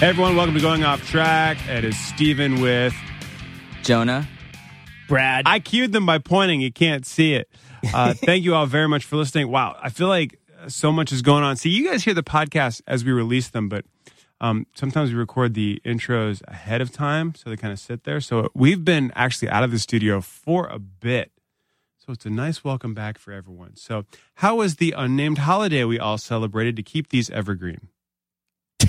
Hey everyone, welcome to Going Off Track. It is Steven with Jonah. Brad. I cued them by pointing. You can't see it. Uh, thank you all very much for listening. Wow, I feel like so much is going on. See, you guys hear the podcast as we release them, but um, sometimes we record the intros ahead of time, so they kind of sit there. So we've been actually out of the studio for a bit. So it's a nice welcome back for everyone. So, how was the unnamed holiday we all celebrated to keep these evergreen?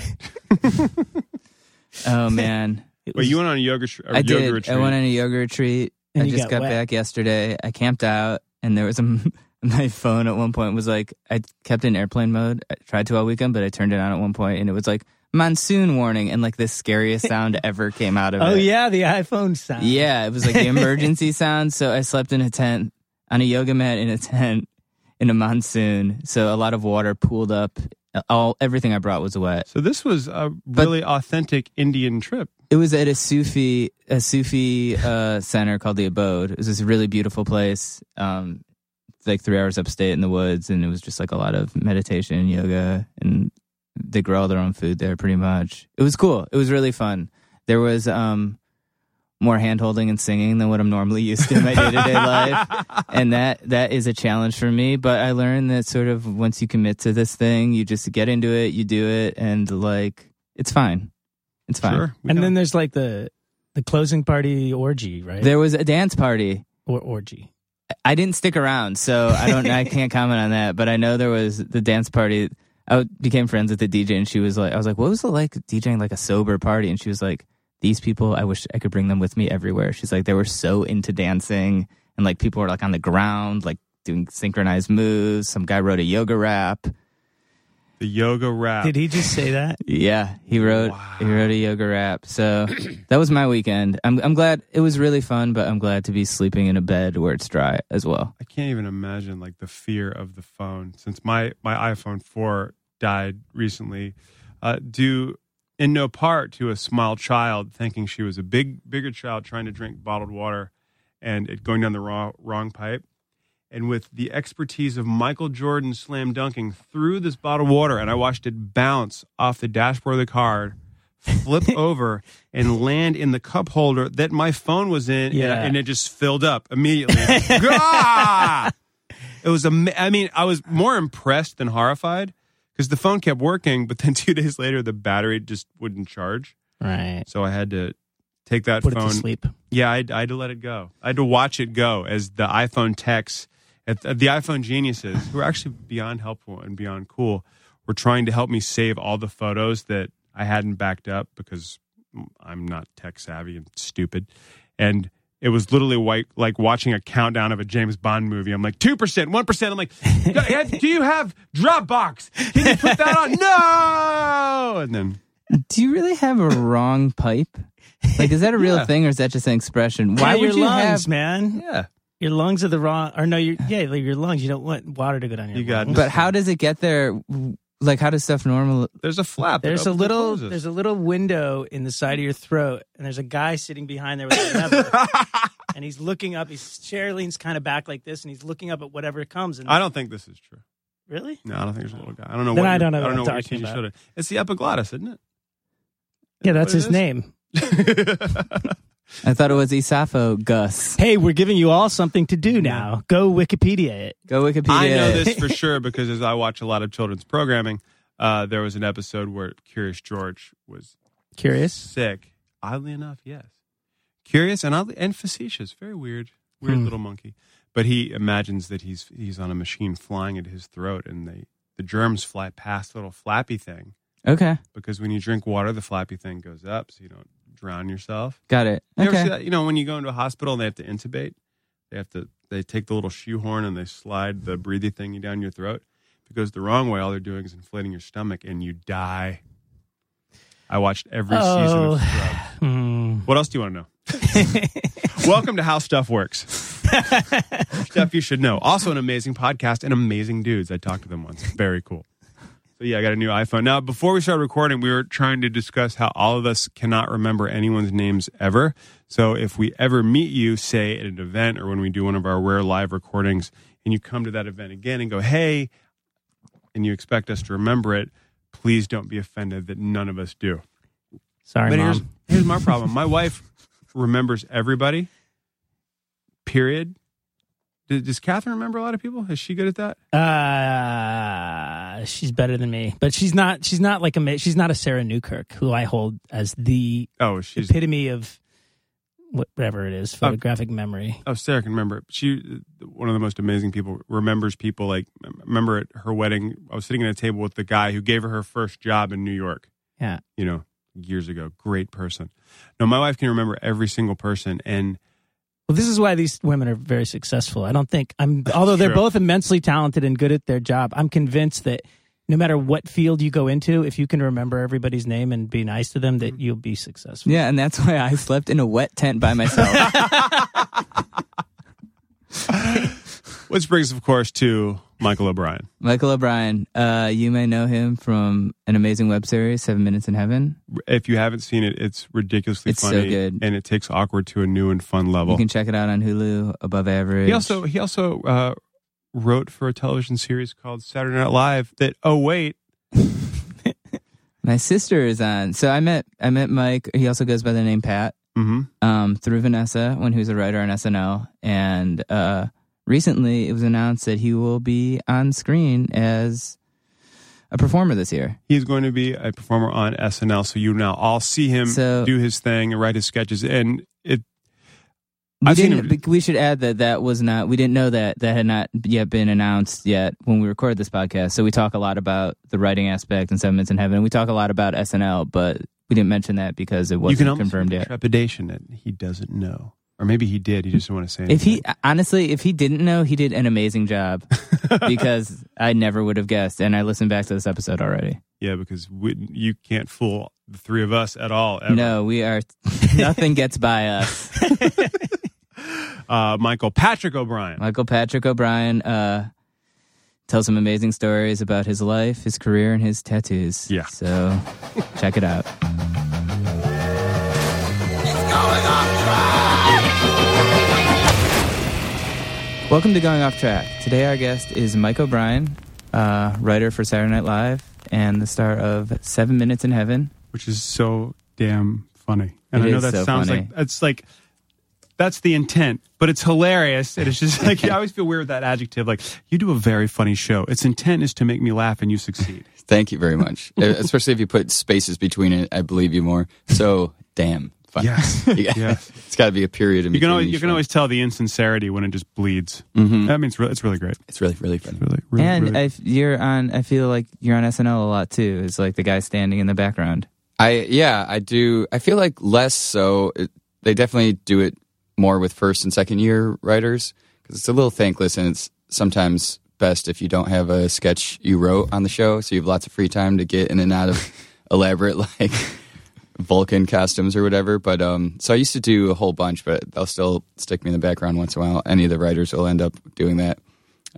Oh man, It Wait, was- you went on a yoga, sh- a I yoga did. retreat. I went on a yoga retreat. And I just got got, back yesterday. I camped out, and there was a my phone at one point was like I kept in airplane mode. I tried to all weekend, but I turned it on at one point, and it was like monsoon warning, and like the scariest sound ever came out of oh it. yeah, the iPhone sound. Yeah, it was like the emergency sound. So I slept in a tent on a yoga mat in a tent in a monsoon. So a lot of water pooled up. All everything I brought was wet. So this was a But- really authentic Indian trip. It was at a Sufi a Sufi uh, center called the Abode. It was this really beautiful place, um, like three hours upstate in the woods, and it was just like a lot of meditation and yoga, and they grow their own food there pretty much. It was cool. It was really fun. There was um, more hand holding and singing than what I'm normally used to in my day to day life, and that that is a challenge for me. But I learned that sort of once you commit to this thing, you just get into it, you do it, and like it's fine. It's fine. Sure. And know. then there's like the the closing party orgy, right? There was a dance party. or orgy. I didn't stick around, so I don't. I can't comment on that. But I know there was the dance party. I became friends with the DJ, and she was like, "I was like, what was it like DJing like a sober party?" And she was like, "These people, I wish I could bring them with me everywhere." She's like, they were so into dancing, and like people were like on the ground, like doing synchronized moves. Some guy wrote a yoga rap. the yoga rap. Did he just say that? Yeah, he wrote he wrote a yoga rap. So that was my weekend. I'm I'm glad it was really fun, but I'm glad to be sleeping in a bed where it's dry as well. I can't even imagine like the fear of the phone since my my iPhone 4 died recently uh, due in no part to a small child thinking she was a big bigger child trying to drink bottled water and it going down the wrong, wrong pipe and with the expertise of Michael Jordan slam dunking through this bottled water and I watched it bounce off the dashboard of the car flip over and land in the cup holder that my phone was in and- Yeah. and, it just filled up immediately Gah! it was ama- I mean I was more impressed than horrified because the phone kept working but then 2 days later the battery just wouldn't charge Right. so I had to take that Put it phone to sleep. yeah, I, I had to let it go. I had to watch it go as the iPhone techs, at at the iPhone geniuses, who are actually beyond helpful and beyond cool, were trying to help me save all the photos that I hadn't backed up because I'm not tech savvy and stupid. And it was literally like, like watching a countdown of a James Bond movie. I'm like, 2%, 1%. I'm like, "Do- do you have Dropbox? Can you put that on? No! And then Do you really have a wrong pipe? Like, is that a real Yeah. thing or is that just an expression? Why Yeah, would your you lungs, have? man? yeah, Your lungs are the wrong. Or no, your yeah, like your lungs. You don't want water to go down your. You got- lungs. But how does it get there? Like, how does stuff normal? there's a flap. that There's a opens and little closes. there's a little window in the side of your throat, and there's a guy sitting behind there with a lever, and he's looking up. His chair leans kind of back like this, and he's looking up at whatever comes. And I don't think this is true. Really? No, I don't think there's a little guy. I don't know. Then what I don't know I what don't know I'm what you talking just about. showed. It's the epiglottis, isn't it? Yeah, that's it his is? name. it? I thought it was esophagus. Hey, we're giving you all something to do now. Go Wikipedia it. Go Wikipedia. I know this for sure because as I watch a lot of children's programming, uh, there was an episode where Curious George was Curious. sick. Oddly enough, yes. Curious and oddly and facetious. Very weird, weird Hmm. little monkey. But he imagines that he's he's on a machine flying at his throat, and they the germs fly past the little flappy thing. Okay, Because when you drink water, the flappy thing goes up, so you don't drown yourself. got it. You Okay. that? You know, when you go into a hospital and they have to intubate, they have to they take the little shoehorn and they slide the breathy thingy down your throat. If it goes the wrong way, all they're doing is inflating your stomach and you die. I watched every season Oh. of Scrubs. Hmm. What else do you want to know? Welcome to How Stuff Works. Stuff you should know. Also, an amazing podcast and amazing dudes. I talked to them once. Very cool. So, yeah, I got a new iPhone. Now, before we started recording, we were trying to discuss how all of us cannot remember anyone's names ever. So, if we ever meet you, say at an event or when we do one of our rare live recordings, and you come to that event again and go, hey, and you expect us to remember it, please don't be offended that none of us do. Sorry, But mom. here's here's my problem. My wife remembers everybody. Period. Does, does Catherine remember a lot of people? Is she good at that? Uh, she's better than me, but she's not. She's not like a. She's not a Sarah Newkirk, who I hold as the Oh, she's epitome of whatever it is, photographic memory. oh Sarah can remember. She one of the most amazing people. Remembers people like remember at her wedding. I was sitting at a table with the guy who gave her her first job in New York. Yeah. you know, years ago. Great person. No, my wife can remember every single person, and Well, this is why these women are very successful. I don't think I'm. Although they're both immensely talented and good at their job, I'm convinced that no matter what field you go into, if you can remember everybody's name and be nice to them, that you'll be successful. Yeah, and that's why I slept in a wet tent by myself. which brings, of course, to Michael O'Brien. Michael O'Brien, uh, you may know him from an amazing web series, Seven Minutes in Heaven. If you haven't seen it, it's ridiculously It's so good. and it takes awkward to a new and fun level. You can check it out on Hulu, above average. He also he also uh, wrote for a television series called Saturday Night Live. That oh wait, My sister is on. So I met I met Mike. He also goes by the name Pat. hmm um, through Vanessa when he was a writer on SNL. And uh, recently it was announced that he will be on screen as a performer this year. he's going to be a performer on SNL. So you now all see him So- do his thing and write his sketches, and it. We, I've seen him- we should add that that was not, we didn't know that that had not yet been announced yet when we recorded this podcast. So we talk a lot about the writing aspect and Seven Minutes in Heaven. We talk a lot about SNL, but we didn't mention that because it wasn't can almost confirmed yet. trepidation that he doesn't know, or maybe he did. He just didn't want to say. If he honestly, if he didn't know, he did an amazing job because I never would have guessed. And I listened back to this episode already. yeah, because we, you can't fool the three of us at all. Ever. No, we are. Nothing gets by us. uh, Michael Patrick O'Brien. Michael Patrick O'Brien uh, tells some amazing stories about his life, his career, and his tattoos. Yeah. So check it out. Welcome to Going Off Track. Today, our guest is Mike O'Brien, uh, writer for Saturday Night Live and the star of Seven Minutes in Heaven. which is so damn funny. And It I know is that so sounds funny. like it's like that's the intent, but it's hilarious. And it's just like I always feel weird with that adjective. Like you do a very funny show. Its intent is to make me laugh, and you succeed. Thank you very much. Especially if you put spaces between it, I believe you more. So, damn. Fun. Yes. Yeah. Yes. It's got to be a period in You can between always you can one. always tell the insincerity when it just bleeds. Mhm. That means re- it's really great. It's really, really funny. Really, really, and really- I, you're on. I feel like you're on SNL a lot too. It's like the guy standing in the background. I yeah, I do. I feel like less so. It, they definitely do it more with first and second year writers because it's a little thankless and it's sometimes best if you don't have a sketch you wrote on the show, so you have lots of free time to get in and out of elaborate like Vulcan costumes or whatever. But um, so I used to do a whole bunch, but they'll still stick me in the background once in a while. Any of the writers will end up doing that.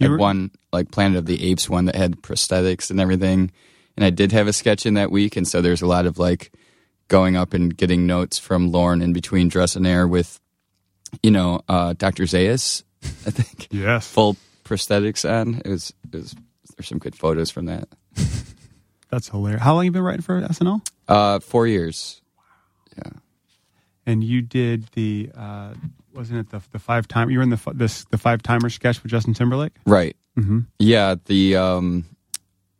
I had one like Planet of the Apes one that had prosthetics and everything, and I did have a sketch in that week, and so there's a lot of like going up and getting notes from Lorne in between dress and air with, you know, uh, Dr. Zaius, I think, yes. full prosthetics on. It was it was there's some good photos from that. That's hilarious. How long you been writing for SNL? Uh, four years. Yeah. And you did the uh, wasn't it the the five time you were in the this the five timer sketch with Justin Timberlake? Right. Mm-hmm. Yeah. The um,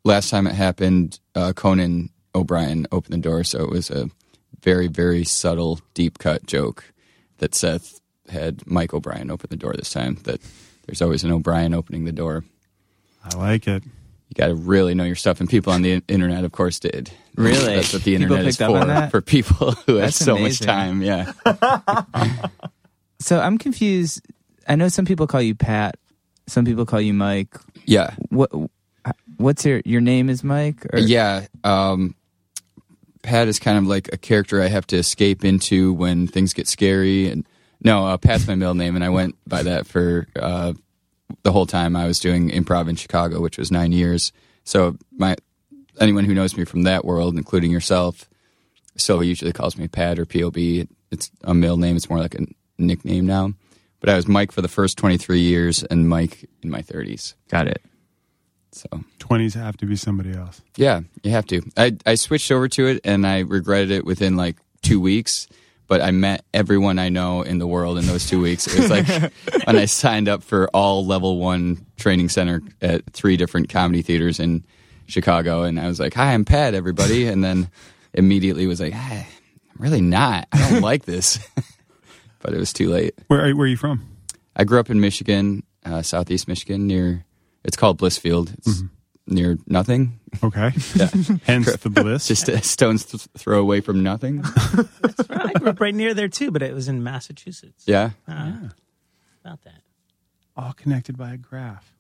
last time it happened, uh, Conan O'Brien opened the door, so it was a very, very subtle, deep cut joke that Seth had Mike O'Brien open the door this time. That there's always an O'Brien opening the door. I like it. You got to really know your stuff, and people on the internet, of course, did. Really? That's what the internet is picked up on for for people who have so amazing. much time. Yeah. So I'm confused. I know some people call you Pat. Some people call you Mike. Yeah. What? What's your your name? Is Mike? Or, Yeah. Um, Pat is kind of like a character I have to escape into when things get scary. And no, uh, Pat's my middle name, and I went by that for uh, the whole time I was doing improv in Chicago, which was nine years. So my anyone who knows me from that world, including yourself, still usually calls me Pat or POB. It's a middle name. It's more like a nickname now. But I was Mike for the first 23 years and Mike in my 30s. Got it. So Twenties have to be somebody else. yeah, you have to. I I switched over to it and I regretted it within like two weeks. But I met everyone I know in the world in those two weeks. It was like when I signed up for all level one training center at three different comedy theaters in Chicago, and I was like, "Hi, I'm Pat, everybody," and then immediately was like, "Hi, I'm really not. I don't like this." but it was too late. Where are, where are you from? I grew up in Michigan, uh, southeast Michigan, near. It's called Blissfield. It's near nothing. Okay. Yeah. Hence the bliss. just a stone's th- throw away from nothing. I grew up right near there too, but it was in Massachusetts. Yeah. Uh, About that. all connected by a graph.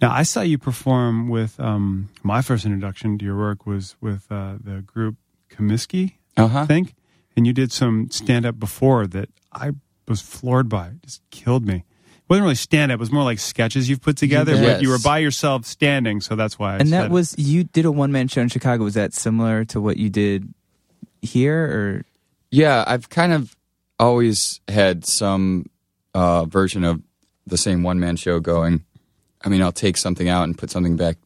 Now, I saw you perform with um, my first introduction to your work was with uh, the group Comiskey, Uh I think, and you did some stand up before that I was floored by. It just killed me. It wasn't really stand up; it was more like sketches you've put together. Yes. But you were by yourself standing, so that's why. I and said that it. was you did a one man show in Chicago. Was that similar to what you did here, or Yeah, I've kind of always had some uh, version of the same one man show going. I mean, I'll take something out and put something back,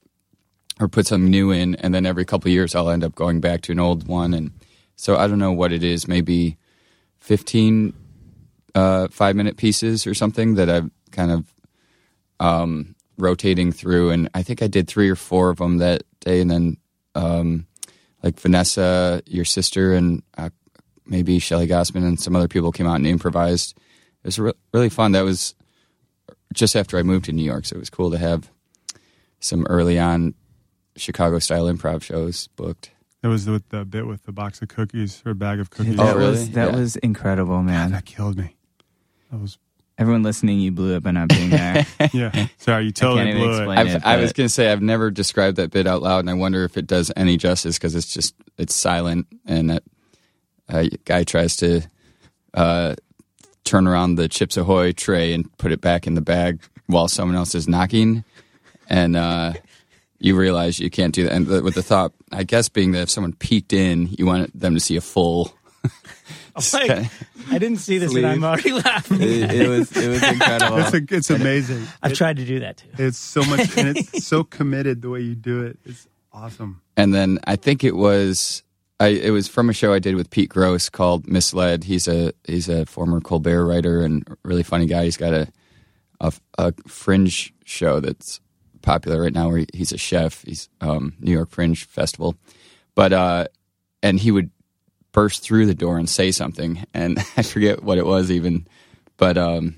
or put something new in, and then every couple of years I'll end up going back to an old one. And so I don't know what it is, maybe fifteen uh, five minute pieces or something that I've kind of um, rotating through. And I think I did three or four of them that day, and then um, like Vanessa, your sister, and uh, maybe Shelly Gossman and some other people came out and improvised. It was re- really fun. That was just after I moved to New York, so it was cool to have some early on Chicago style improv shows booked. that was with the bit with the box of cookies or a bag of cookies. that Oh, really? was that Yeah. was incredible, man. that killed me. That was Everyone listening, you blew it by not being there. yeah. Sorry, you totally can't even blew explain it. it. I've, I was going to say I've never described that bit out loud, and I wonder if it does any justice because it's just it's silent, and that uh, guy tries to uh, turn around the Chips Ahoy tray and put it back in the bag while someone else is knocking, and uh, you realize you can't do that. And the, with the thought, I guess, being that if someone peeked in, you want them to see a full. Like, I didn't see this, and I'm already laughing. it, it was it was incredible. It's a, it's amazing. I've tried to do that too. It's so much, and it's so committed the way you do it. It's awesome. and then I think it was I it was from a show I did with Pete Grosz called Misled. He's a he's a former Colbert writer and really funny guy. He's got a a, a fringe show that's popular right now where he, he's a chef. He's um, New York Fringe Festival, but uh, and he would burst through the door and say something, and I forget what it was even, but um,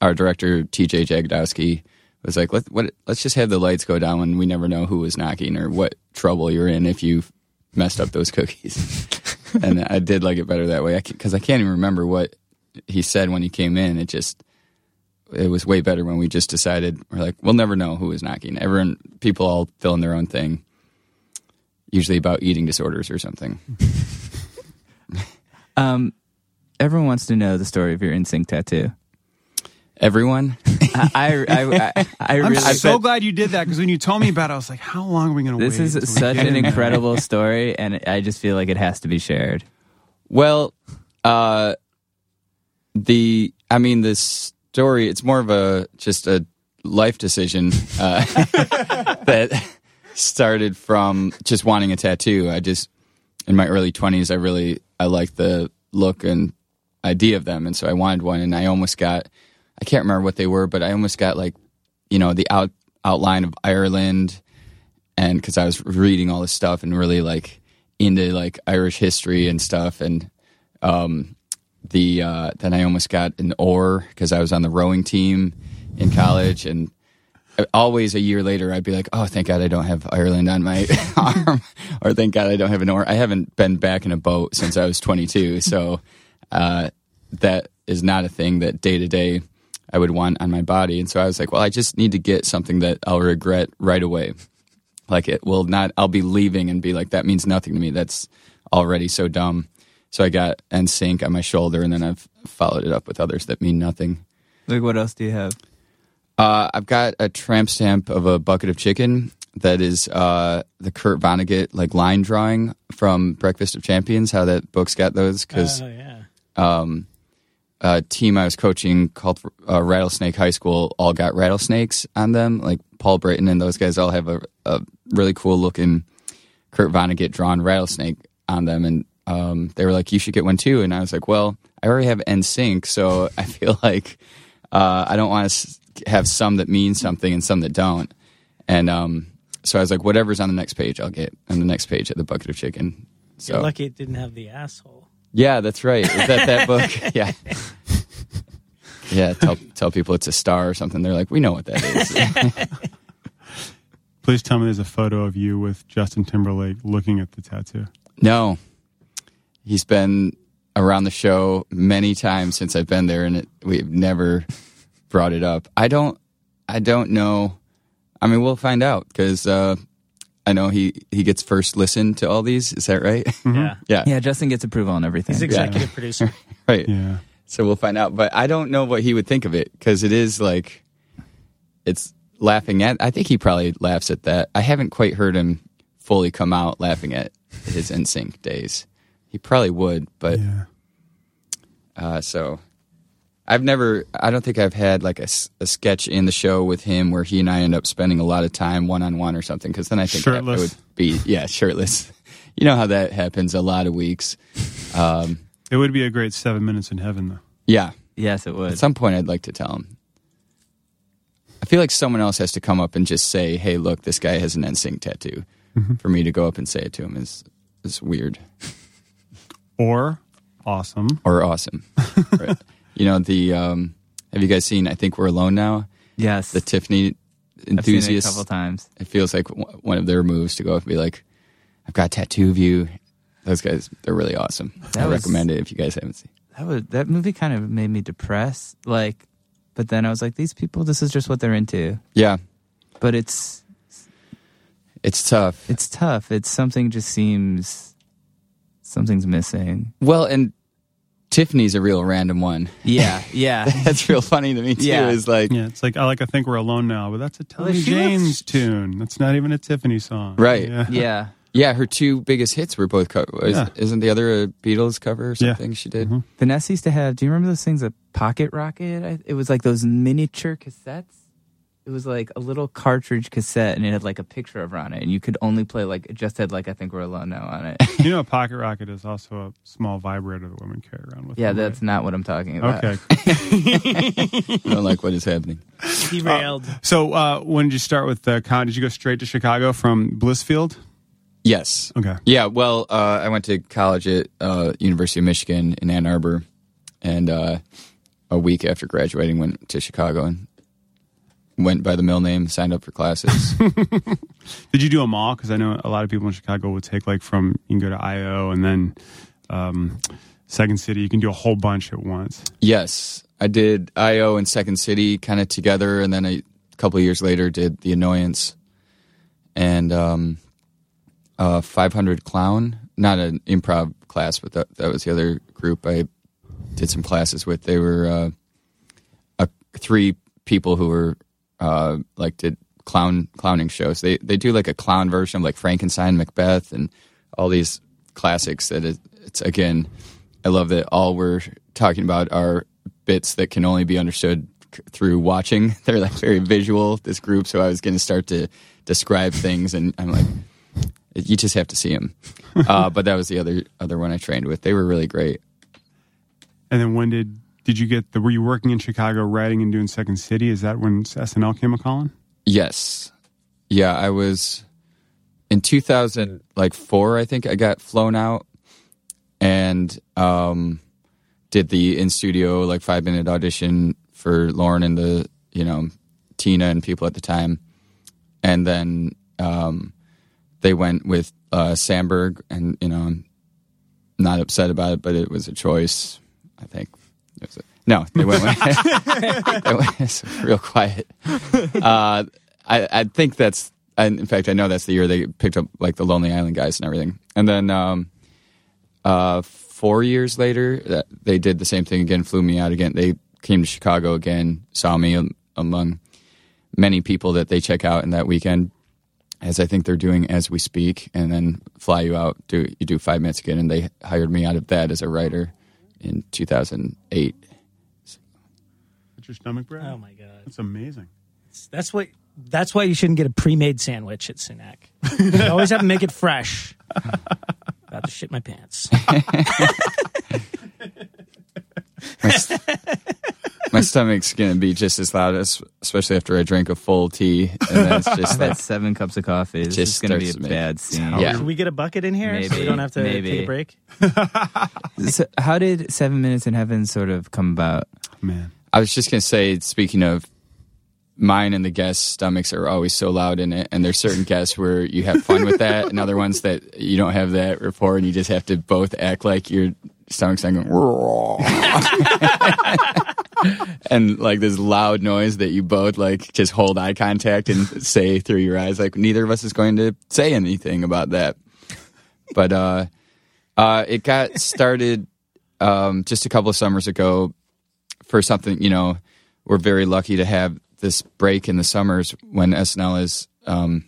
our director T.J. Jagodowski was like, Let, what, let's just have the lights go down when we never know who was knocking or what trouble you're in if you messed up those cookies. and I did like it better that way because I, can't even remember what he said when he came in. It just, it was way better when we just decided, we're like, we'll never know who was knocking. Everyone, people all fill in their own thing, usually about eating disorders or something. um, everyone wants to know the story of your NSYNC tattoo. Everyone, I I I, I, really so glad you did that because when you told me about it, I was like, how long are we going to wait? this is such an incredible story, and I just feel like it has to be shared. Well, uh, the I mean, the story. It's more of a just a life decision uh, that started from just wanting a tattoo. I just in my early twenties, I really I liked the look and idea of them, and so I wanted one. And I almost got I can't remember what they were, but I almost got like you know the out outline of Ireland, and because I was reading all this stuff and really like into like Irish history and stuff, and um, the uh, then I almost got an oar because I was on the rowing team in college, and always a year later I'd be like, oh, thank God I don't have Ireland on my arm, or thank God I don't have an oar. I haven't been back in a boat since I was 22, so uh, that is not a thing that day to day I would want on my body. And so I was like, well, I just need to get something that I'll regret right away. Like it will not. I'll be leaving and be like, that means nothing to me. That's already so dumb. So I got NSYNC on my shoulder, and then I've followed it up with others that mean nothing. Like, what else do you have? Uh, I've got a tramp stamp of a bucket of chicken that is uh, the Kurt Vonnegut like line drawing from Breakfast of Champions. How that book's got those because Oh yeah. um, a team I was coaching called uh, Rattlesnake High School all got rattlesnakes on them. Like Paul Brayton and those guys all have a, a really cool looking Kurt Vonnegut drawn rattlesnake on them, and um, they were like, "You should get one too." And I was like, "Well, I already have NSYNC, so I feel like uh, I don't want to have some that mean something and some that don't." And um, so I was like, "Whatever's on the next page, I'll get on the next page at the bucket of chicken." So You're lucky it didn't have the asshole. yeah, that's right. Is that that book? Yeah. Yeah, tell tell people it's a star or something. They're like, we know what that is. Please tell me there's a photo of you with Justin Timberlake looking at the tattoo. no, he's been around the show many times since I've been there, and it, we've never brought it up. I don't, I don't know. I mean, we'll find out because uh, I know he he gets first listen to all these. Is that right? Yeah. yeah, Yeah, Justin gets approval on everything. He's executive producer. right. Yeah. So we'll find out. But I don't know what he would think of it because it is like, it's laughing at. I think he probably laughs at that. I haven't quite heard him fully come out laughing at his NSYNC days. He probably would, but Yeah. uh, so I've never. I don't think I've had like a sketch in the show with him where he and I end up spending a lot of time one on one or something. Because then I think that would be yeah shirtless. You know how that happens a lot of weeks. Um, It would be a great seven minutes in heaven, though. yeah, Yes, it would. At some point, I'd like to tell him. I feel like someone else has to come up and just say, "Hey, look, this guy has an NSYNC tattoo." For me to go up and say it to him is is weird Or awesome. or awesome. right. You know the. Um, have you guys seen? I think we're alone now. yes. The Tiffany I've seen it a enthusiasts. couple times. It feels like w- one of their moves to go up and be like, "I've got a tattoo of you." Those guys, they're really awesome. That I was- recommend it if you guys haven't seen. That was that movie kind of made me depressed. Like, but then I was like, these people, this is just what they're into. Yeah, But it's it's tough. it's tough. It's something just seems something's missing. Well, and Tiffany's a real random one. Yeah, yeah. That's real funny to me too. Yeah. Is like Yeah, it's like I like I think we're alone now, but that's a Tommy she James looks- tune. That's not even a Tiffany song. Right. Yeah. yeah. Yeah, her two biggest hits were both covers. Yeah. Isn't the other a Beatles cover or Yeah. something she did? Mhm. Vanessa used to have. Do you remember those things? A pocket rocket. I, it was like those miniature cassettes. It was like a little cartridge cassette, and it had like a picture of her on it, and you could only play like it just had like I think we're alone now on it. You know, a pocket rocket is also a small vibrator that women carry around with. yeah, them, that's not what I'm talking about. okay. I don't like what is happening. Derailed. So, uh, when did you start with the con? Did you go straight to Chicago from Blissfield? Yes. Okay. Yeah. Well, uh, I went to college at uh, University of Michigan in Ann Arbor, and uh, a week after graduating, went to Chicago and went by the mill name, signed up for classes. Did you do them all? Because I know a lot of people in Chicago would take like from you can go to IO and then um, Second City. You can do a whole bunch at once. yes, I did IO and Second City kind of together, and then a couple of years later did the Annoyance and um, uh, 500 Clown. Not an improv class, but that, that was the other group I did some classes with. They were uh, a, three people who were uh, like did clown clowning shows. They they do like a clown version of like Frankenstein, Macbeth, and all these classics. That it, it's again, I love that all we're talking about are bits that can only be understood through watching. They're like very visual, this group. So I was going to start to describe things, and I'm like, you just have to see them. Uh, but that was the other other one I trained with. They were really great. And then when did did you get the? Were you working in Chicago, writing and doing Second City? Is that when SNL came a calling? Yes, yeah, I was in 2000, like four. I think I got flown out and um, did the in studio like five minute audition for Lorne and the you know Tina and people at the time, and then um, they went with uh, Samberg, and you know I'm not upset about it, but it was a choice. I think. No, they went. Real quiet. Uh, I, I think that's. In fact, I know that's the year they picked up like the Lonely Island guys and everything. And then um, uh, four years later, that they did the same thing again. Flew me out again. They came to Chicago again. Saw me among many people that they check out in that weekend, as I think they're doing as we speak. And then fly you out. Do you do five minutes again? And they hired me out of that as a writer in 2008. That's your stomach, Brad? Oh my god, That's amazing. that's what. That's why you shouldn't get a pre-made sandwich at Sunac. You always have to make it fresh. About to shit my pants. My, st- my stomach's gonna be just as loud, as, especially after I drink a full tea, and then it's just I've like seven cups of coffee. This Just going to be a starts bad scene. Yeah. Should we get a bucket in here so we don't have to maybe. take a break? So how did Seven Minutes in Heaven sort of come about? Man. I was just gonna say, speaking of mine and the guests' stomachs are always so loud in it, and there's certain guests where you have fun with that, and other ones that you don't have that rapport, and you just have to both act like your stomach's not going, and like this loud noise that you both like just hold eye contact and say through your eyes, like neither of us is going to say anything about that. But uh, uh, it got started um, just a couple of summers ago for something, you know, we're very lucky to have this break in the summers when SNL is um,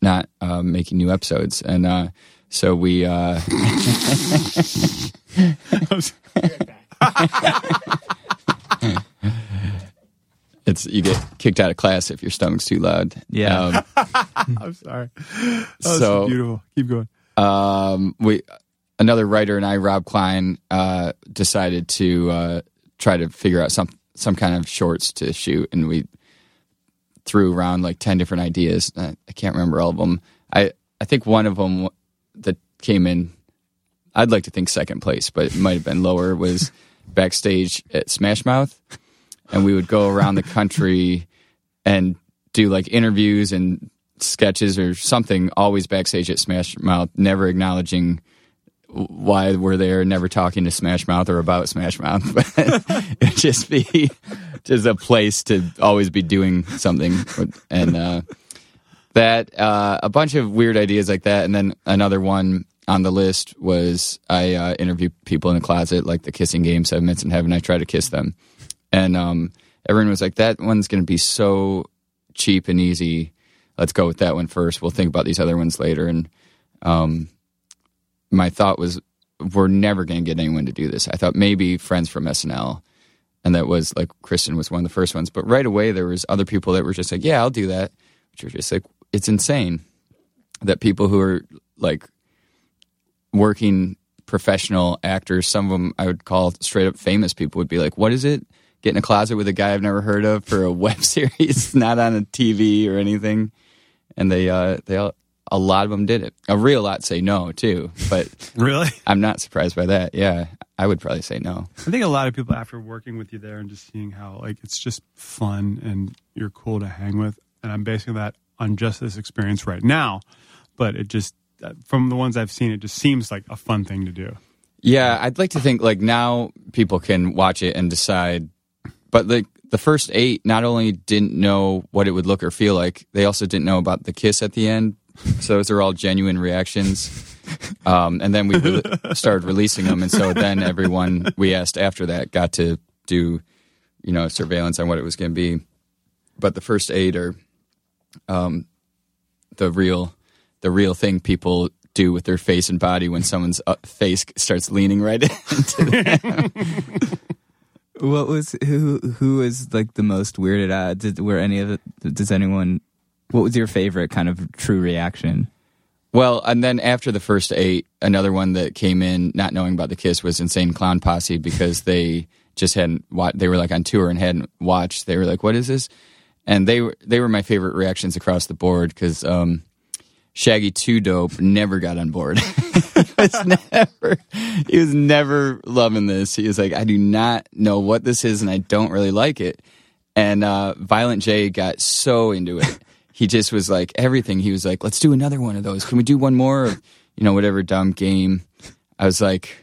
not uh, making new episodes, and uh, so we. Uh, it's you get kicked out of class if your stomach's too loud. Yeah. Um, I'm sorry. Oh, so beautiful. Keep going. um, we another writer and I, Rob Klein, uh, decided to uh, try to figure out some some kind of shorts to shoot, and we threw around like ten different ideas. I, I can't remember all of them. I I think one of them that came in, I'd like to think second place, but it might have been lower. Was backstage at Smash Mouth, and we would go around the country and do like interviews and sketches or something always backstage at Smash Mouth, never acknowledging why we're there, never talking to Smash Mouth or about Smash Mouth, but it'd just be just a place to always be doing something. And uh, that, uh, a bunch of weird ideas like that. And then another one on the list was I uh, interview people in the closet, like the kissing game, Seven Minutes in Heaven. I try to kiss them. And um, everyone was like, that one's going to be so cheap and easy. Let's go with that one first. We'll think about these other ones later. And um, my thought was, we're never going to get anyone to do this. I thought maybe friends from SNL, and that was like Kristen was one of the first ones. But right away, there was other people that were just like, "Yeah, I'll do that," which were just like, it's insane that people who are like working professional actors, some of them I would call straight up famous people, would be like, "What is it? Get in a closet with a guy I've never heard of for a web series, not on a TV or anything." And they, uh, they all, a lot of them did it. A real lot say no too, but Really? I'm not surprised by that. Yeah, I would probably say no. I think a lot of people, after working with you there and just seeing how like it's just fun and you're cool to hang with, and I'm basing that on just this experience right now, but it just uh, from the ones I've seen, it just seems like a fun thing to do. Yeah, I'd like to think like now people can watch it and decide. But like the first eight, not only didn't know what it would look or feel like, they also didn't know about the kiss at the end. So those are all genuine reactions. Um, and then we re- started releasing them, and so then everyone we asked after that got to do, you know, surveillance on what it was going to be. But the first eight are um, the real, the real thing people do with their face and body when someone's uh, face starts leaning right into them. What was who who was like the most weirded out? Did were any of it? Does anyone? What was your favorite kind of true reaction? Well, and then after the first eight, another one that came in not knowing about the kiss was Insane Clown Posse because they just hadn't watched. They were like on tour and hadn't watched. They were like, "What is this?" And they were they were my favorite reactions across the board because um, Shaggy Two Dope never got on board. he was never he was never loving this. He was like, "I do not know what this is, and I don't really like it." And uh, Violent J got so into it. he just was like everything. He was like, "Let's do another one of those. Can we do one more?" Or, you know, whatever dumb game. I was like,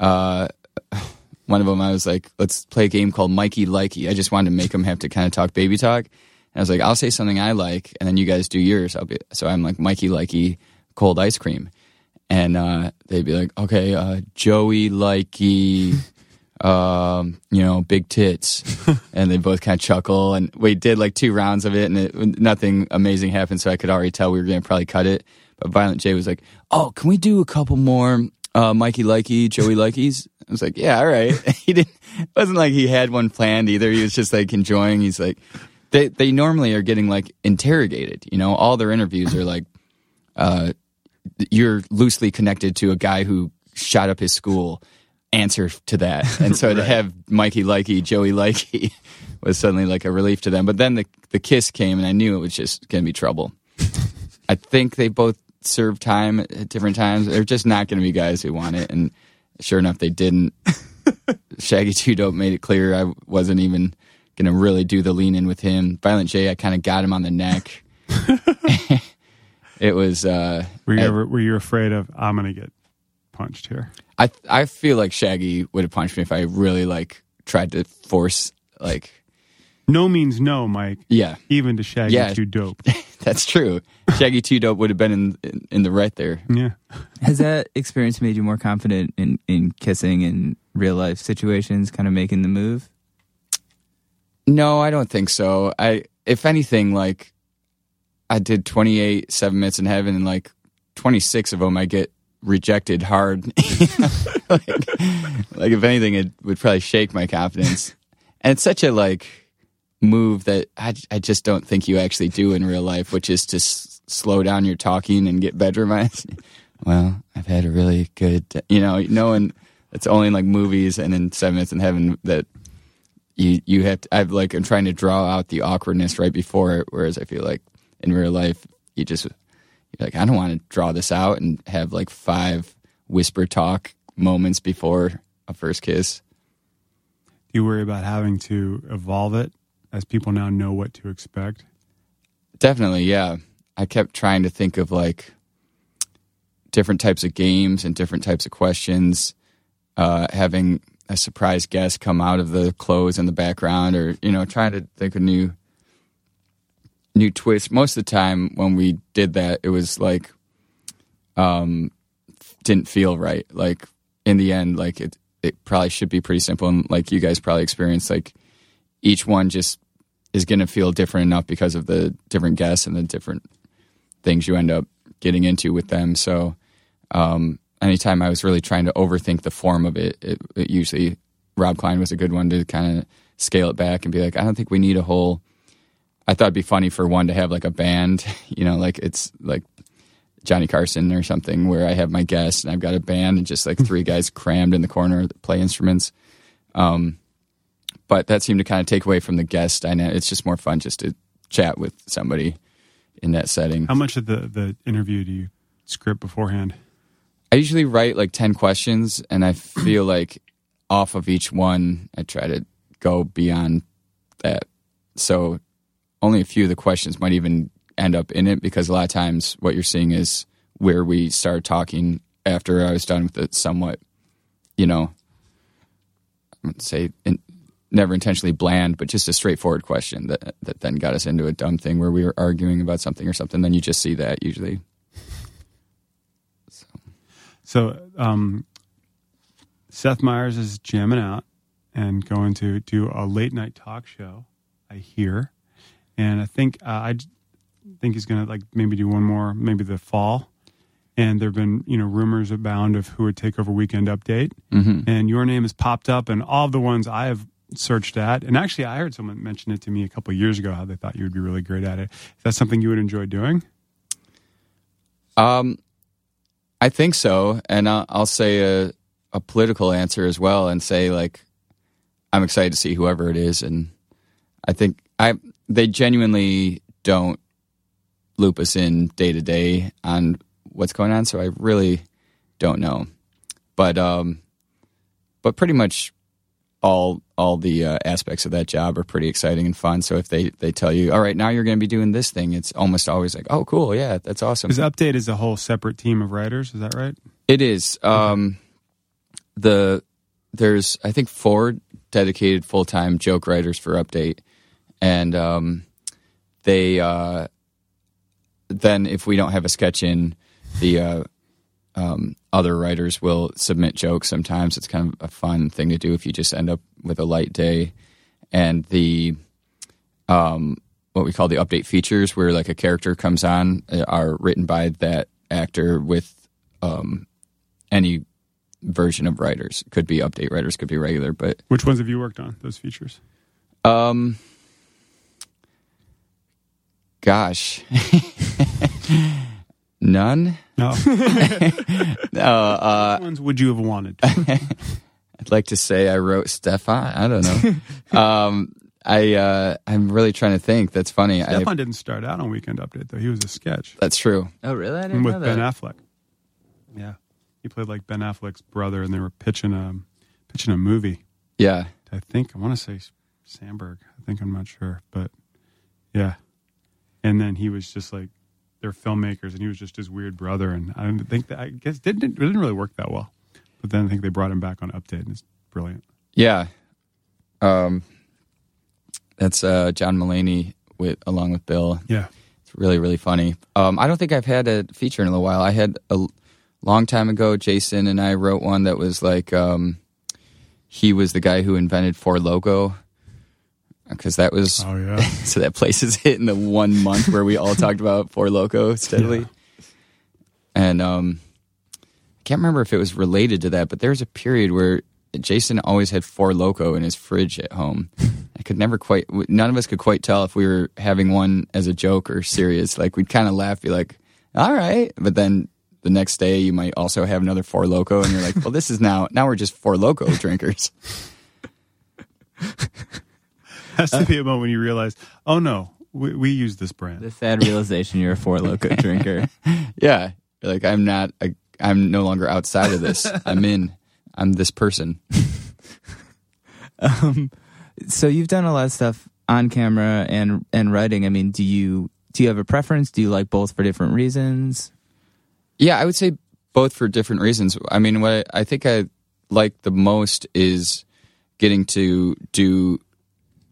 uh, one of them. I was like, "Let's play a game called Mikey Likey." I just wanted to make them have to kind of talk baby talk. I was like, "I'll say something I like, and then you guys do yours." I'll be so I'm like Mikey Likey cold ice cream, and uh, they'd be like, "Okay, uh, Joey Likey." um, you know, big tits, and they both kind of chuckle. And we did like two rounds of it, and it, nothing amazing happened. So I could already tell we were going to probably cut it. But Violent J was like, "Oh, can we do a couple more uh, Mikey Likey, Joey Likeys?" I was like, "Yeah, all right." he didn't. It wasn't like he had one planned either. He was just like enjoying. He's like, they they normally are getting like interrogated. You know, all their interviews are like, uh, you're loosely connected to a guy who shot up his school answer to that. And so to have Mikey Likey, Joey Likey was suddenly like a relief to them. But then the the kiss came and I knew it was just gonna be trouble. I think they both served time at different times. They're just not gonna be guys who want it and sure enough they didn't. Shaggy Two Dope made it clear I wasn't even gonna really do the lean in with him. Violent J I kinda got him on the neck. it was uh Were you I- ever were you afraid of I'm gonna get punched here? I I feel like Shaggy would have punched me if I really like tried to force like No means no, Mike. yeah Even to Shaggy Yeah. too dope. that's true. Shaggy Two Dope would have been in, in in the right there. Yeah. Has that experience made you more confident in in kissing in real life situations? Kind of making the move. No, I don't think so. I if anything like I did 28 7 minutes in heaven and like 26 of them I get rejected hard. like, like if anything it would probably shake my confidence. And it's such a like move that I, I just don't think you actually do in real life, which is to s- slow down your talking and get bedroom eyes. Well, I've had a really good, you know, knowing it's only in like movies and in Seven Minutes in Heaven that you you have to, I've like I'm trying to draw out the awkwardness right before it, whereas I feel like in real life you just you're like I don't want to draw this out and have like five whisper talk moments before a first kiss. Do you worry about having to evolve it as people now know what to expect? Definitely, yeah. I kept trying to think of like different types of games and different types of questions. Uh, having a surprise guest come out of the clothes in the background, or you know, trying to think of new new twist. Most of the time, when we did that, it was like um, didn't feel right. Like in the end, like it it probably should be pretty simple, and like you guys probably experienced, like each one just is going to feel different enough because of the different guests and the different things you end up getting into with them. So, um, anytime I was really trying to overthink the form of it, it, it usually Rob Klein was a good one to kind of scale it back and be like, I don't think we need a whole. I thought it'd be funny for one to have like a band, you know, like it's like Johnny Carson or something, where I have my guests and I've got a band and just like three guys crammed in the corner that play instruments. Um, but that seemed to kind of take away from the guest dynamic. It's just more fun just to chat with somebody in that setting. How much of the, the interview do you script beforehand? I usually write like 10 questions, and I feel like off of each one, I try to go beyond that. So only a few of the questions might even end up in it because a lot of times what you're seeing is where we started talking after I was done with it somewhat, you know, I would say in, never intentionally bland, but just a straightforward question that that then got us into a dumb thing where we were arguing about something or something. Then you just see that usually. So um, Seth Meyers is jamming out and going to do a late night talk show. I hear, and I think uh, I think he's going to like maybe do one more, maybe the fall. And there've been you know rumors abound of who would take over Weekend Update, Mm-hmm. and your name has popped up, and all the ones I have searched at. And actually, I heard someone mention it to me a couple of years ago how they thought you would be really great at it. Is that something you would enjoy doing? Um, I think so, and I'll, I'll say a, a political answer as well, and say like I'm excited to see whoever it is, and I think I they genuinely don't loop us in day to day on what's going on, so I really don't know, but um, but pretty much all all the uh, aspects of that job are pretty exciting and fun. So if they they tell you, all right, now you're going to be doing this thing, it's almost always like, oh, cool, yeah, that's awesome. Because Update is a whole separate team of writers. Is that right? It is. Um, the there's I think four dedicated full time joke writers for Update, and um, they uh, then if we don't have a sketch in, the uh, um, other writers will submit jokes. Sometimes it's kind of a fun thing to do if you just end up with a light day, and the um, what we call the update features, where like a character comes on, uh, are written by that actor with um, any version of writers. Could be update writers, could be regular, but Which ones have you worked on? Those features? um, gosh, none. No. No, uh, Which ones would you have wanted? I'd like to say I wrote Stefon. I don't know. um, I uh, I'm really trying to think. That's funny. I, Stefon didn't start out on Weekend Update though. He was a sketch that's true. Oh, really? I didn't with know Ben. Affleck. Yeah, he played like Ben Affleck's brother, and they were pitching a pitching a movie. Yeah. I think I want to say Sandberg. I think I'm not sure, but yeah. And then he was just like they're filmmakers, and he was just his weird brother. And I didn't think that I guess it didn't it didn't really work that well. But then I think they brought him back on Update, and it's brilliant. Yeah. Um, that's uh, John Mulaney with along with Bill. Yeah, It's really really funny. Um, I don't think I've had a feature in a little while. I had a l- long time ago. Jason and I wrote one that was like um, he was the guy who invented Four Loco because that was oh yeah. so that place is hit in the one month where we all talked about Four Loco steadily. And um, I can't remember if it was related to that, but there was a period where Jason always had Four Loco in his fridge at home. I could never quite, none of us could quite tell if we were having one as a joke or serious. Like we'd kind of laugh, be like, all right. But then the next day you might also have another Four Loco and you're like, well, this is now, now we're just Four Loco drinkers. Has to be a moment when you realize, oh no, we, we use this brand. The sad realization you're a four loco drinker. Yeah, You're like I'm not. A, I'm no longer outside of this. I'm in. I'm this person. Um, so you've done a lot of stuff on camera and and writing. I mean, do you do you have a preference? Do you like both for different reasons? Yeah, I would say both for different reasons. I mean, what I, I think I like the most is getting to do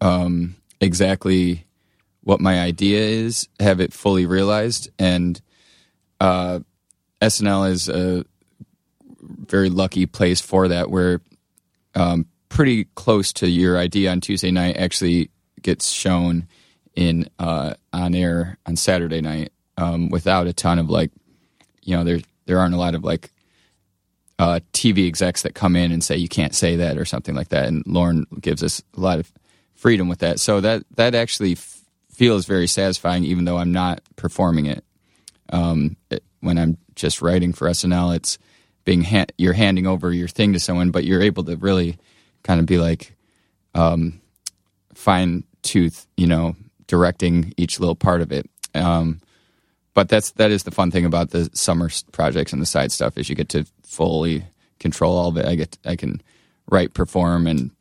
um, exactly what my idea is, have it fully realized, and uh, SNL is a very lucky place for that, where um, pretty close to your idea on Tuesday night actually gets shown in uh, on air on Saturday night um, without a ton of like, you know, there there aren't a lot of like uh, TV execs that come in and say you can't say that or something like that, and Lorne gives us a lot of freedom with that. So that that actually f- feels very satisfying, even though I'm not performing it. Um, it- when I'm just writing for SNL, it's being ha- you're handing over your thing to someone, but you're able to really kind of be like um, fine tooth, you know, directing each little part of it. Um, but that's that is the fun thing about the summer projects and the side stuff is you get to fully control all of it. I get I can write, perform, and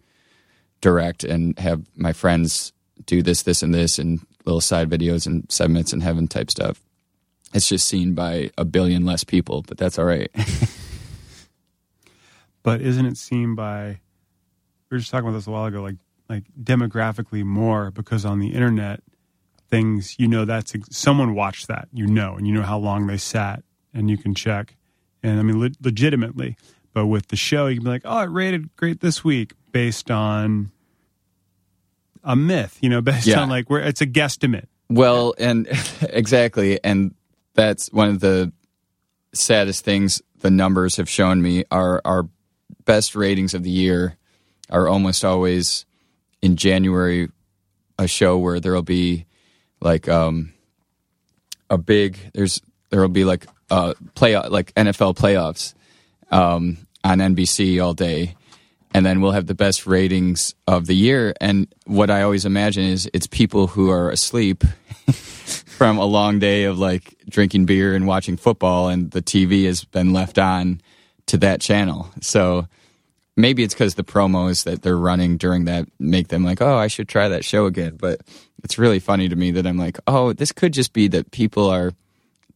direct, and have my friends do this, this, and this, and little side videos and segments and heaven type stuff. It's just seen by a billion less people, but that's all right. but isn't it seen by we were just talking about this a while ago like like demographically more because on the internet things you know that's someone watched that you know and you know how long they sat and you can check and i mean le- legitimately but with the show you can be like oh it rated great this week based on a myth you know based Yeah. on like where it's a guesstimate Well, and exactly, and that's one of the saddest things the numbers have shown me. Our our best ratings of the year are almost always in January a show where there'll be like um, a big there's there'll be like uh play like NFL playoffs um, on NBC all day, and then we'll have the best ratings of the year. And what I always imagine is it's people who are asleep from a long day of like drinking beer and watching football, and the TV has been left on to that channel. So maybe it's because the promos that they're running during that make them like, oh, I should try that show again. But it's really funny to me that I'm like, oh, this could just be that people are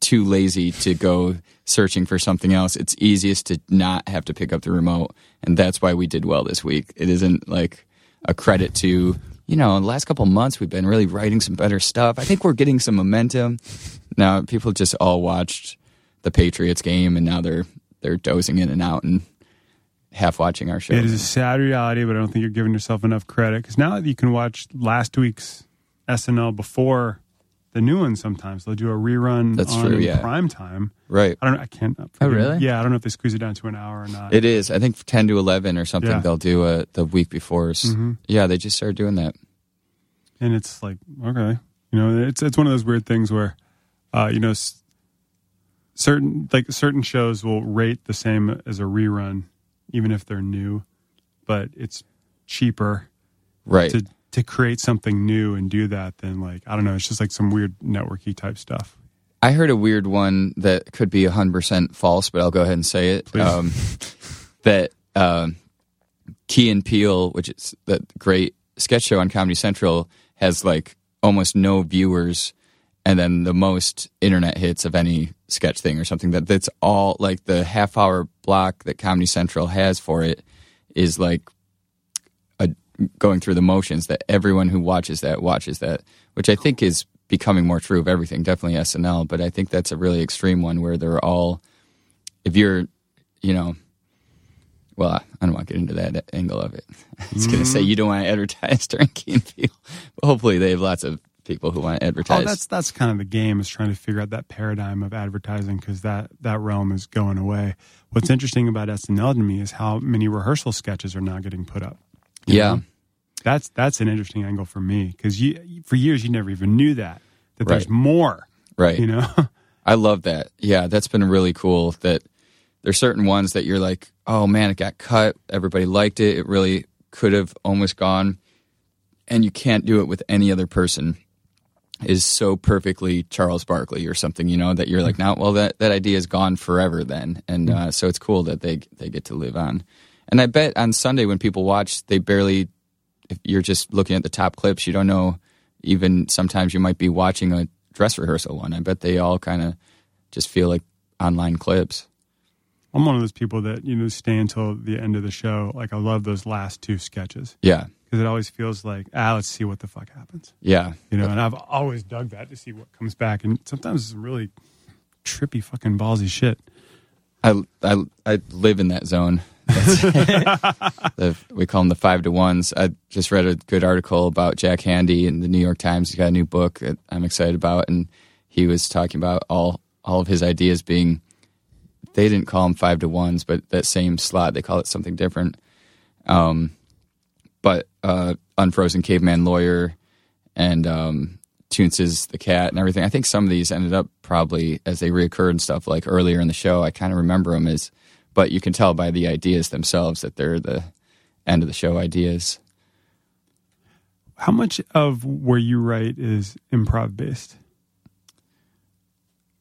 too lazy to go searching for something else. It's easiest to not have to pick up the remote. And that's why we did well this week. It isn't like a credit to, you know, the last couple months, we've been really writing some better stuff. I think we're getting some momentum. Now, people just all watched the Patriots game and now they're they're dozing in and out and half watching our show. It is a sad reality, but I don't think you're giving yourself enough credit because now that you can watch last week's SNL before the new one, sometimes they'll do a rerun That's on true, yeah. prime time. Right. I don't. I can't. Oh, really? Yeah, I don't know if they squeeze it down to an hour or not. It is. I think 10 to 11 or something Yeah. they'll do uh, the week before. Mhm. Yeah, they just started doing that. and it's like okay, you know, it's it's one of those weird things where, uh, you know, s- certain like certain shows will rate the same as a rerun, even if they're new, but it's cheaper Right. to to create something new and do that than like I don't know. It's just like some weird networky type stuff. I heard a weird one that could be 100% false, but I'll go ahead and say it. Um, that um, Key and Peele, which is that great sketch show on Comedy Central, has like almost no viewers and then the most internet hits of any sketch thing or something. That That's all like the half hour block that Comedy Central has for it is like going through the motions that everyone who watches that watches that, which I think is becoming more true of everything. Definitely SNL, but I think that's a really extreme one where they're all, if you're, you know, well, I don't want to get into that angle of it. I was going to say mm-hmm. you don't want to advertise during Key and Peele, but hopefully they have lots of people who want to advertise. Oh, advertise. that's that's kind of the game is trying to figure out that paradigm of advertising because that that realm is going away. What's mm. interesting about SNL to me is how many rehearsal sketches are now getting put up. You yeah, know? That's that's an interesting angle for me because you for years you never even knew that that there's more. right. You know, I love that. Yeah, that's been really cool. That there's certain ones that you're like, oh man, it got cut. Everybody liked it. It really could have almost gone, and you can't do it with any other person. Is so perfectly Charles Barkley or something, you know, that you're like, now, well, that that idea is gone forever then, and uh, so it's cool that they they get to live on. And I bet on Sunday when people watch, they barely. If you're just looking at the top clips, you don't know. Even sometimes you might be watching a dress rehearsal one. I bet they all kind of just feel like online clips. I'm one of those people that you know stay until the end of the show. Like I love those last two sketches Yeah, because it always feels like ah, let's see what the fuck happens. yeah, You know, and I've always dug that to see what comes back, and sometimes it's really trippy, fucking ballsy shit. I I I live in that zone. The, we call them the five to ones. I just read a good article about Jack Handey in the New York Times. He's got a new book that I'm excited about, and he was talking about all all of his ideas being. They didn't call them five to ones, but that same slot they call it something different. Um, but uh, Unfrozen Caveman Lawyer and um, Toonces the Cat and everything. I think some of these ended up probably as they reoccurred and stuff like earlier in the show. I kind of remember them as, but you can tell by the ideas themselves that they're the end of the show ideas. How much of where you write is improv based?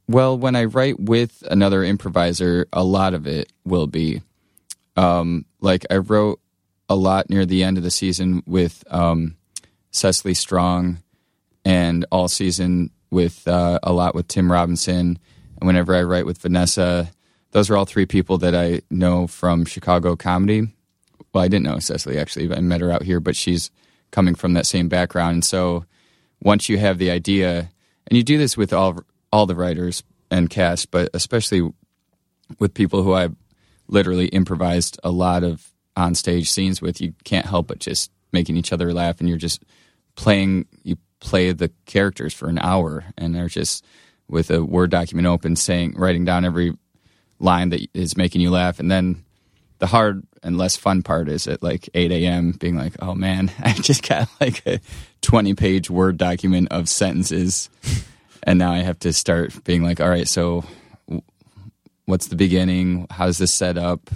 Well, when I write with another improviser, a lot of it will be. Um, like I wrote a lot near the end of the season with um, Cecily Strong, and all season with uh, a lot with Tim Robinson. And whenever I write with Vanessa, those are all three people that I know from Chicago comedy. Well, I didn't know Cecily actually. I met her out here, but she's coming from that same background. And so once you have the idea, and you do this with all all the writers and cast, but especially with people who I've literally improvised a lot of on stage scenes with, you can't help but just making each other laugh, and you're just playing. You play the characters for an hour, and they're just with a word document open, saying, writing down every line that is making you laugh, and then the hard and less fun part is at like 8 a.m. being like, oh man, I just got like a 20 page Word document of sentences. and now I have to start being like, all right, so what's the beginning? How's this set up?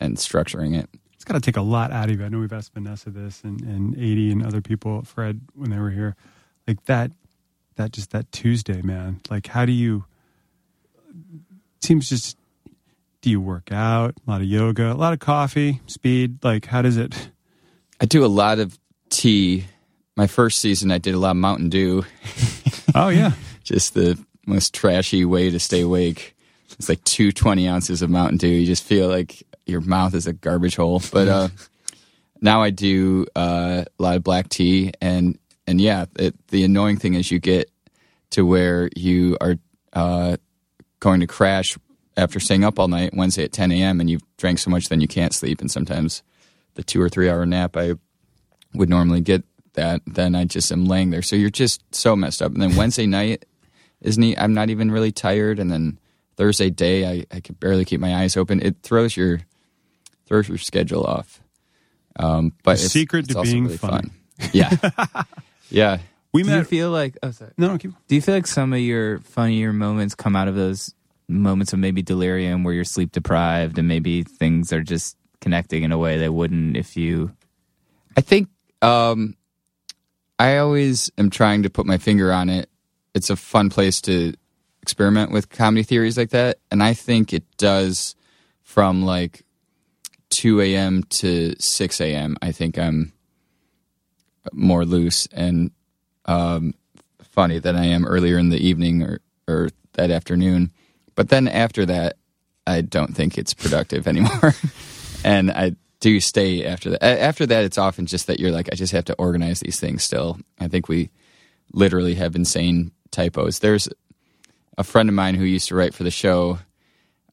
And structuring it. It's got to take a lot out of you. I know we've asked Vanessa this and, and Aidy and other people, Fred, when they were here. Like that, that just that Tuesday, man. Like, how do you, seems just, do you work out? A lot of yoga, a lot of coffee, speed. Like, how does it? I do a lot of tea. My first season, I did a lot of Mountain Dew. Oh, yeah. just the most trashy way to stay awake. It's like two 20 ounces of Mountain Dew. You just feel like your mouth is a garbage hole. But uh, now I do uh, a lot of black tea, and and yeah, it, the annoying thing is you get to where you are uh, going to crash after staying up all night Wednesday at 10 a.m. and you've drank so much then you can't sleep, and sometimes the two or three hour nap I would normally get that, then I just am laying there. So you're just so messed up. And then Wednesday night isn't he? I'm not even really tired, and then Thursday day I, I could barely keep my eyes open. It throws your throws your schedule off. Um, but The it's, secret it's to also being really funny. fun. Yeah, yeah. We Do you feel like oh sorry. no, no, keep. Do you feel like some of your funnier moments come out of those moments of maybe delirium where you're sleep deprived and maybe things are just connecting in a way they wouldn't if you I think um, I always am trying to put my finger on it. It's a fun place to experiment with comedy theories like that, and I think it does from like two a.m. to six a.m. I think I'm more loose and um, funny than I am earlier in the evening or or that afternoon. But then after that, I don't think it's productive anymore. and I do stay after that. After that, it's often just that you're like, I just have to organize these things still. I think we literally have insane typos. There's a friend of mine who used to write for the show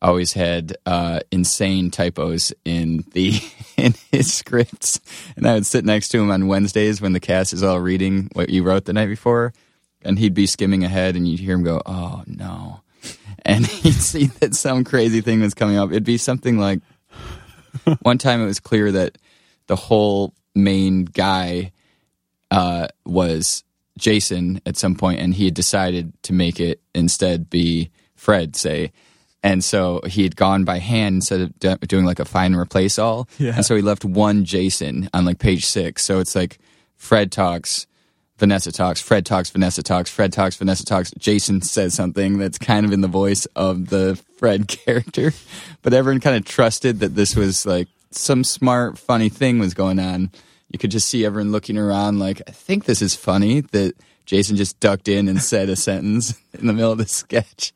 always had uh, insane typos in the in his scripts and i would sit next to him on wednesdays when the cast is all reading what you wrote the night before and he'd be skimming ahead and you'd hear him go oh no and he'd see that some crazy thing was coming up it'd be something like one time it was clear that the whole main guy uh, was Jason at some point, and he had decided to make it instead be Fred, say. And so he had gone by hand instead of do- doing like a find and replace all. Yeah. And so he left one Jason on like page six. So it's like Fred talks, Vanessa talks, Fred talks, Vanessa talks, Fred talks, Vanessa talks. Jason says something that's kind of in the voice of the Fred character. But everyone kind of trusted that this was like some smart, funny thing was going on. You could just see everyone looking around like, I think this is funny that Jason just ducked in and said a sentence in the middle of the sketch.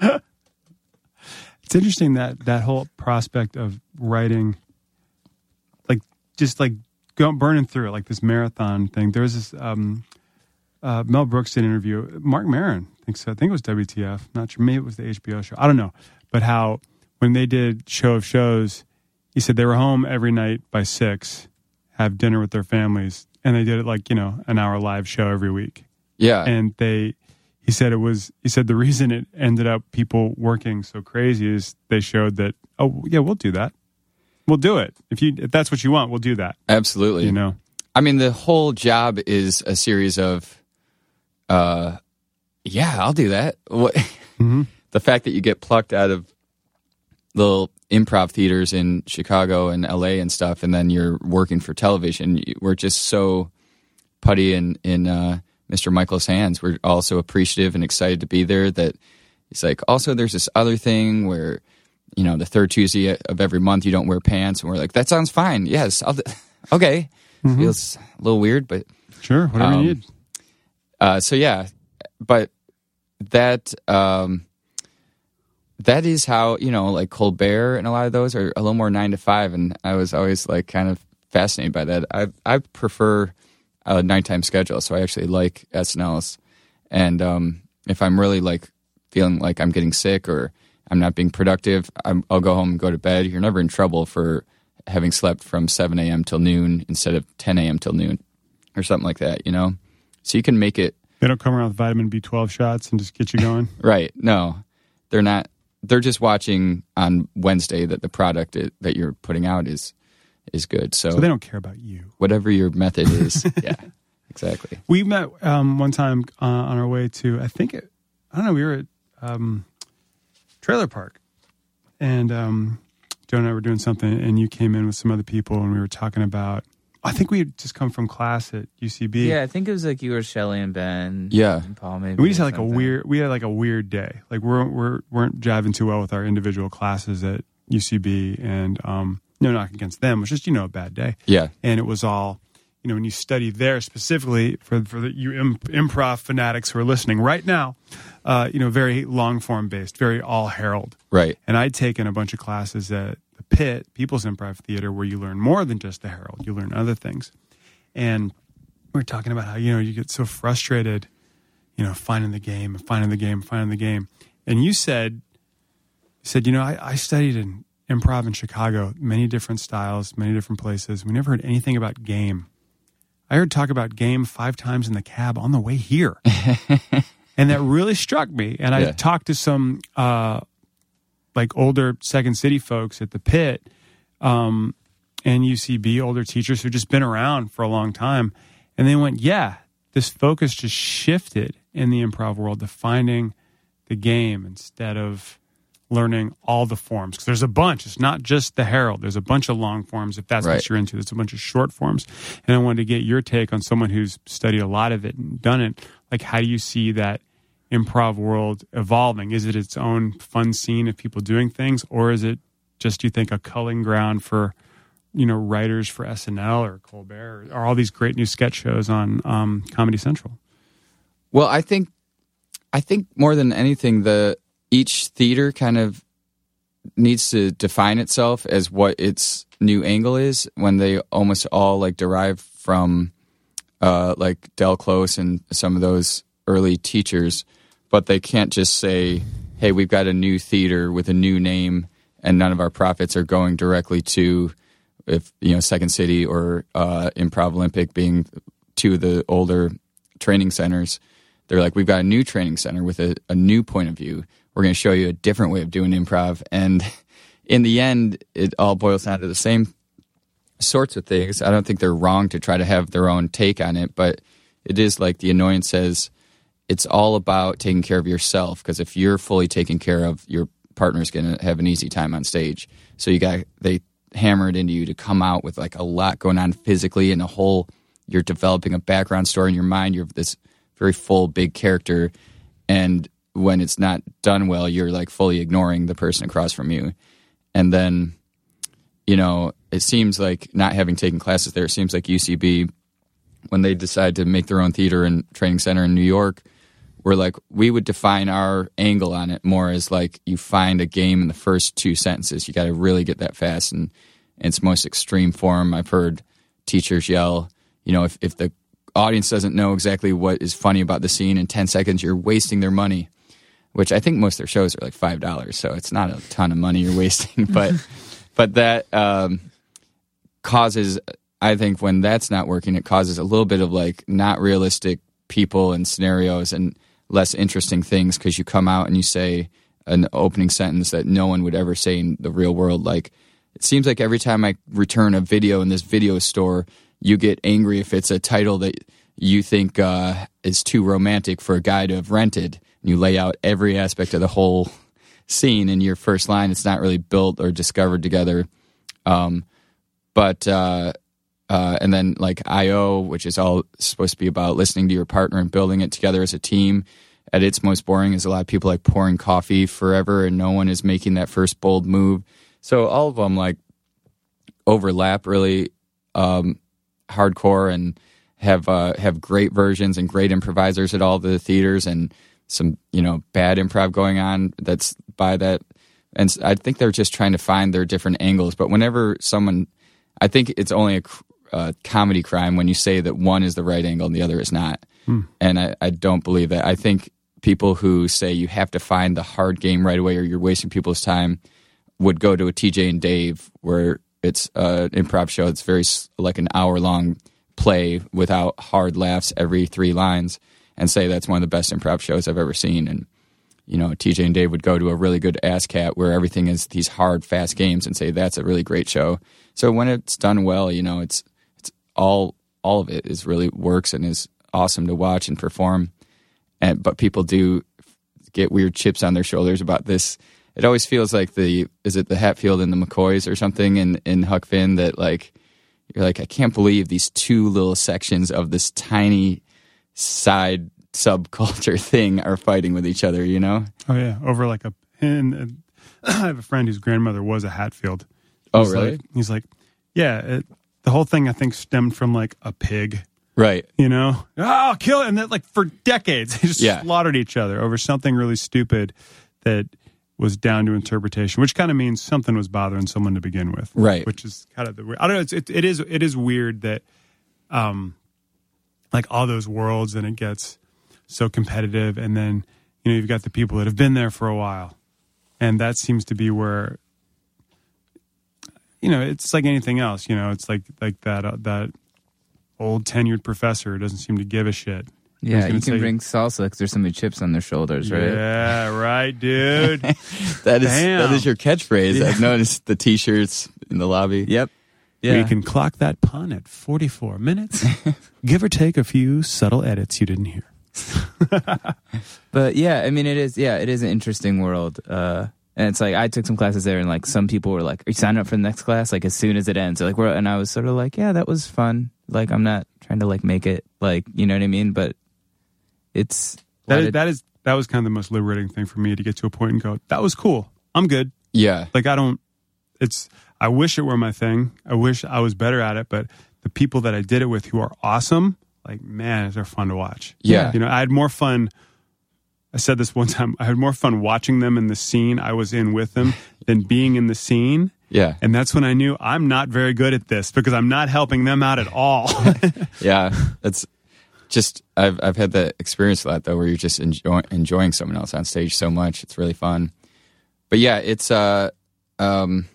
It's interesting that that whole prospect of writing, like just like going burning through it, like this marathon thing. There was this um, uh, Mel Brooks did an interview. Marc Maron, I think so. I think it was WTF. Not sure. Maybe it was the HBO show. I don't know. But how when they did show of shows, he said they were home every night by six, have dinner with their families, and they did it like you know an hour live show every week Yeah. and they he said it was he said the reason it ended up people working so crazy is they showed that oh yeah we'll do that we'll do it if you if that's what you want we'll do that Absolutely. you know I mean, the whole job is a series of, uh, yeah, I'll do that. What, The fact that you get plucked out of little improv theaters in Chicago and LA and stuff, and then you're working for television, we're just so putty in in uh, Mr. Michaels' hands. We're also appreciative and excited to be there. That he's like, also, there's this other thing where. You know, the third Tuesday of every month, you don't wear pants, and we're like, "That sounds fine. Yes, I'll." Okay, feels a little weird, but sure whatever Um, you need uh, so yeah, but that um, that is how you know, like Colbert and a lot of those are a little more nine to five, and I was always like kind of fascinated by that. I I prefer a nighttime schedule, so I actually like SNLs, and um, if I'm really like feeling like I'm getting sick or I'm not being productive, I'm, I'll go home and go to bed. You're never in trouble for having slept from 7 a.m. till noon instead of 10 a.m. till noon or something like that, you know? So you can make it they don't come around with vitamin b12 shots and just get you going right. No, they're not they're just watching on Wednesday that the product i that you're putting out is is good. So, So they don't care about you. whatever your method is, yeah, exactly. We met um, one time uh, on our way to, I think, it, I don't know, we were at um, Trailer Park. And um, Joe and I were doing something, and you came in with some other people, and we were talking about, I think we had just come from class at UCB. Yeah, I think it was like you were Shelly and Ben. Yeah. and Paul maybe. And we just had like a weird, we had like a weird day. Like we're, we're, weren't jiving too well with our individual classes at UCB. And um, no knock against them. It was just, you know, a bad day. Yeah, and it was all you know when you study there specifically for for the, you Im- improv fanatics who are listening right now uh, you know very long form based very all Harold. Right. and i'd taken a bunch of classes at the pit people's improv theater where you learn more than just the herald you learn other things. And we're talking about how you know you get so frustrated you know finding the game finding the game finding the game. And you said you said you know i, I studied in improv in chicago many different styles many different places. We never heard anything about game. I heard talk about game five times in the cab on the way here and that really struck me. And i Yeah. talked to some uh, like older second city folks at the pit um, and ucb older teachers who've just been around for a long time. And they went yeah this focus just shifted in the improv world to finding the game instead of learning all the forms. Because there's a bunch. It's not just the Harold. There's a bunch of long forms if that's Right. what you're into. There's a bunch of short forms. And i wanted to get your take on someone who's studied a lot of it and done it like how do you see that improv world evolving? Is it its own fun scene of people doing things or is it just you think a culling ground for you know writers for snl or colbert or, or all these great new sketch shows on um, comedy central? Well, I think I think more than anything, the each theater kind of needs to define itself as what its new angle is when they almost all like derive from uh, like Del Close and some of those early teachers, but they can't just say, "Hey, we've got a new theater with a new name, and none of our profits are going directly to." If you know Second City or uh, Improv Olympic being two of the older training centers, they're like, we've got a new training center with a, a new point of view. We're going to show you a different way of doing improv. And in the end, it all boils down to the same sorts of things. I don't think they're wrong to try to have their own take on it, but it is like the annoyance says it's all about taking care of yourself because if you're fully taken care of, your partner's going to have an easy time on stage. So you got they hammer it into you to come out with like a lot going on physically and a whole you're developing a background story in your mind. You're this very full big character and when it's not done well, you're like fully ignoring the person across from you. And then you know, it seems like not having taken classes there, it seems like UCB, when they decide to make their own theater and training center in New York, we're like, we would define our angle on it more as like you find a game in the first two sentences. You got to really get that fast. And its most extreme form, I've heard teachers yell, you know, if, if the audience doesn't know exactly what is funny about the scene in 10 seconds, you're wasting their money, which I think most of their shows are like $5. So it's not a ton of money you're wasting, but but that um, causes i think when that's not working it causes a little bit of like not realistic people and scenarios and less interesting things because you come out and you say an opening sentence that no one would ever say in the real world. Like it seems like every time i return a video in this video store you get angry if it's a title that you think uh, is too romantic for a guy to have rented. And you lay out every aspect of the whole scene in your first line. It's not really built or discovered together. Um, but uh, uh, and then like IO, which is all supposed to be about listening to your partner and building it together as a team. At its most boring is a lot of people like pouring coffee forever, and no one is making that first bold move. So all of them like overlap really um, hardcore and have uh, have great versions and great improvisers at all the theaters and some you know bad improv going on that's by that. And i think they're just trying to find their different angles. But whenever someone I think it's only a uh, comedy crime when you say that one is the right angle and the other is not. And I, I don't believe that. I think people who say you have to find the hard game right away or you're wasting people's time would go to a TJ and Dave where it's an improv show. It's very like an hour long play without hard laughs every three lines, and say that's one of the best improv shows I've ever seen. And you know, TJ and Dave would go to a really good ASSSSCAT where everything is these hard, fast games and say that's a really great show. So when it's done well, you know, it's it's all all of it is really works and is awesome to watch and perform. And but people do get weird chips on their shoulders about this. It always feels like the is it the Hatfield and the McCoys or something in in Huck Finn that like you're like I can't believe these two little sections of this tiny side subculture thing are fighting with each other. You know? Oh yeah, over like a pin. I have a friend whose grandmother was a Hatfield. Oh He's really? Like, he's like, yeah. It, the whole thing I think stemmed from like a pig. right. You know, oh, kill it, and that like for decades they just Yeah. slaughtered each other over something really stupid that was down to interpretation, which kind of means something was bothering someone to begin with, Right. Which is kind of the I don't know. It's, it, it is it is weird that, um, like all those worlds, and it gets so competitive, and then you know you've got the people that have been there for a while, and that seems to be where. You know, it's like anything else. You know, it's like like that uh, that old tenured professor doesn't seem to give a shit. Yeah, gonna you say- can bring salsa because there's so many chips on their shoulders, right? Yeah, right, dude. That is Damn. that is your catchphrase. I've noticed the T-shirts in the lobby. Yep. We can clock that pun at 44 minutes, give or take a few subtle edits you didn't hear. But yeah, I mean, it is. Yeah, it is an interesting world. Uh, and it's like I took some classes there, and like some people were like, "Are you signing up for the next class?" Like as soon as it ends, They're like we're, and I was sort of like, "Yeah, that was fun." Like I'm not trying to like make it like you know what I mean, but it's That is, did- that is that was kind of the most liberating thing for me to get to a point and go, that was cool. I'm good. Yeah. Like I don't. It's. I wish it were my thing. I wish I was better at it. But the people that I did it with, who are awesome, like man, they're fun to watch. Yeah. You know, I had more fun. I said this one time. I had more fun watching them in the scene I was in with them than being in the scene. Yeah. And that's when I knew I'm not very good at this because I'm not helping them out at all. Yeah, it's just I've I've had that experience a lot though, where you're just enjoy, enjoying someone else on stage so much. It's really fun. But yeah, it's uh, um,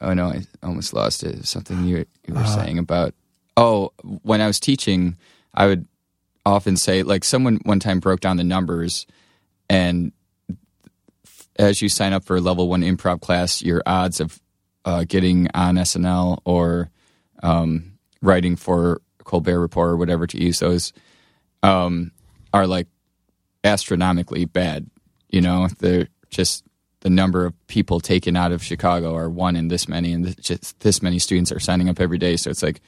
oh no, I almost lost it. Something you you were saying about oh, when I was teaching, I would often say like someone one time broke down the numbers, and as you sign up for a level one improv class, your odds of uh, getting on SNL or um, writing for Colbert Report or whatever to use those um, are like astronomically bad. You know, they're just the number of people taken out of Chicago are one in this many, and th- just this many students are signing up every day. So it's like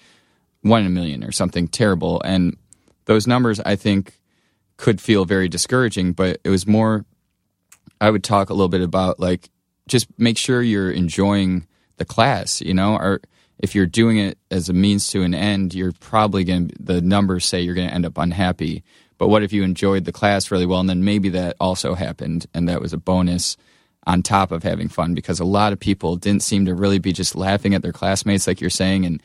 one in a million or something terrible. And those numbers, I think, could feel very discouraging. But it was more. I would talk a little bit about like just make sure you're enjoying the class. You know, or if you're doing it as a means to an end, you're probably going to, the numbers say you're going to end up unhappy. But what if you enjoyed the class really well and then maybe that also happened and that was a bonus on top of having fun? Because a lot of people didn't seem to really be just laughing at their classmates, like you're saying, and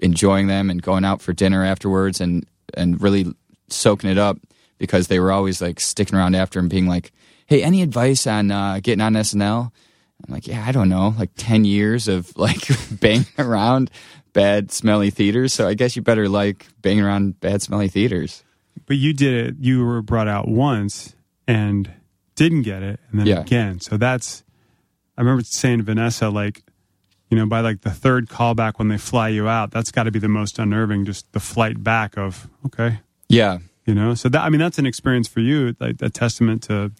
enjoying them and going out for dinner afterwards and, and really soaking it up because they were always like sticking around after and being like, hey, any advice on uh, getting on SNL? I'm like, yeah, I don't know, like 10 years of like banging around bad, smelly theaters. So I guess you better like banging around bad, smelly theaters. but you did it. You were brought out once and didn't get it, and then Yeah. again. So that's. I remember saying to Vanessa, like, you know, by like the third callback when they fly you out, that's got to be the most unnerving. Just the flight back of okay, Yeah. you know. So that I mean, that's an experience for you, like a testament to,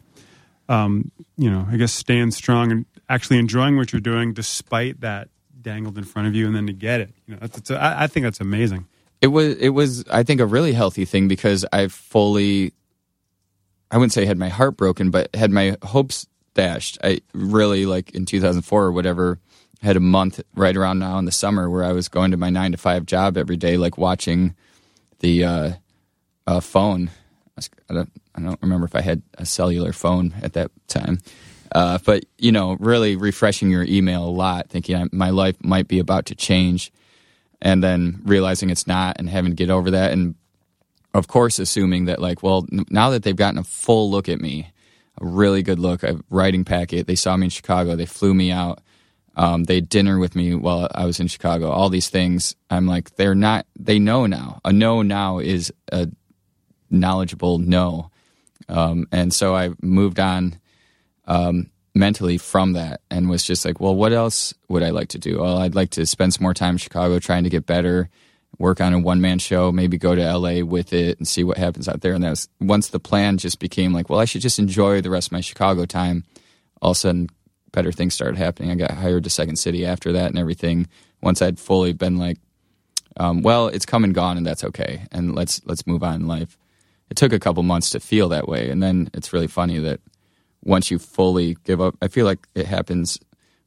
um, you know, I guess staying strong and actually enjoying what you're doing despite that dangled in front of you, and then to get it. You know, that's, that's I, I think that's amazing. It was it was I think a really healthy thing because I fully I wouldn't say had my heart broken, but had my hopes dashed. I really like in 2004 or whatever had a month right around now in the summer where I was going to my 9 to 5 job every day like watching the uh, uh, phone. I, don't, I don't remember if I had a cellular phone at that time. Uh, but you know, really refreshing your email a lot, thinking I, my life might be about to change and then realizing it's not and having to get over that and of course assuming that like well n- now that they've gotten a full look at me a really good look a writing packet they saw me in chicago they flew me out um, they had dinner with me while i was in chicago all these things i'm like they're not they know now. A no now is a knowledgeable no. Um, and so I moved on um, mentally from that, and was just like, well, what else would I like to do? Well, I'd like to spend some more time in Chicago trying to get better, work on a one man show, maybe go to LA with it and see what happens out there. And that was once the plan just became like, well, I should just enjoy the rest of my Chicago time. All of a sudden, better things started happening. I got hired to Second City after that and everything. Once I'd fully been like, um, well, it's come and gone, and that's okay, and let's let's move on in life. It took a couple months to feel that way, and then it's really funny that once you fully give up, I feel like it happens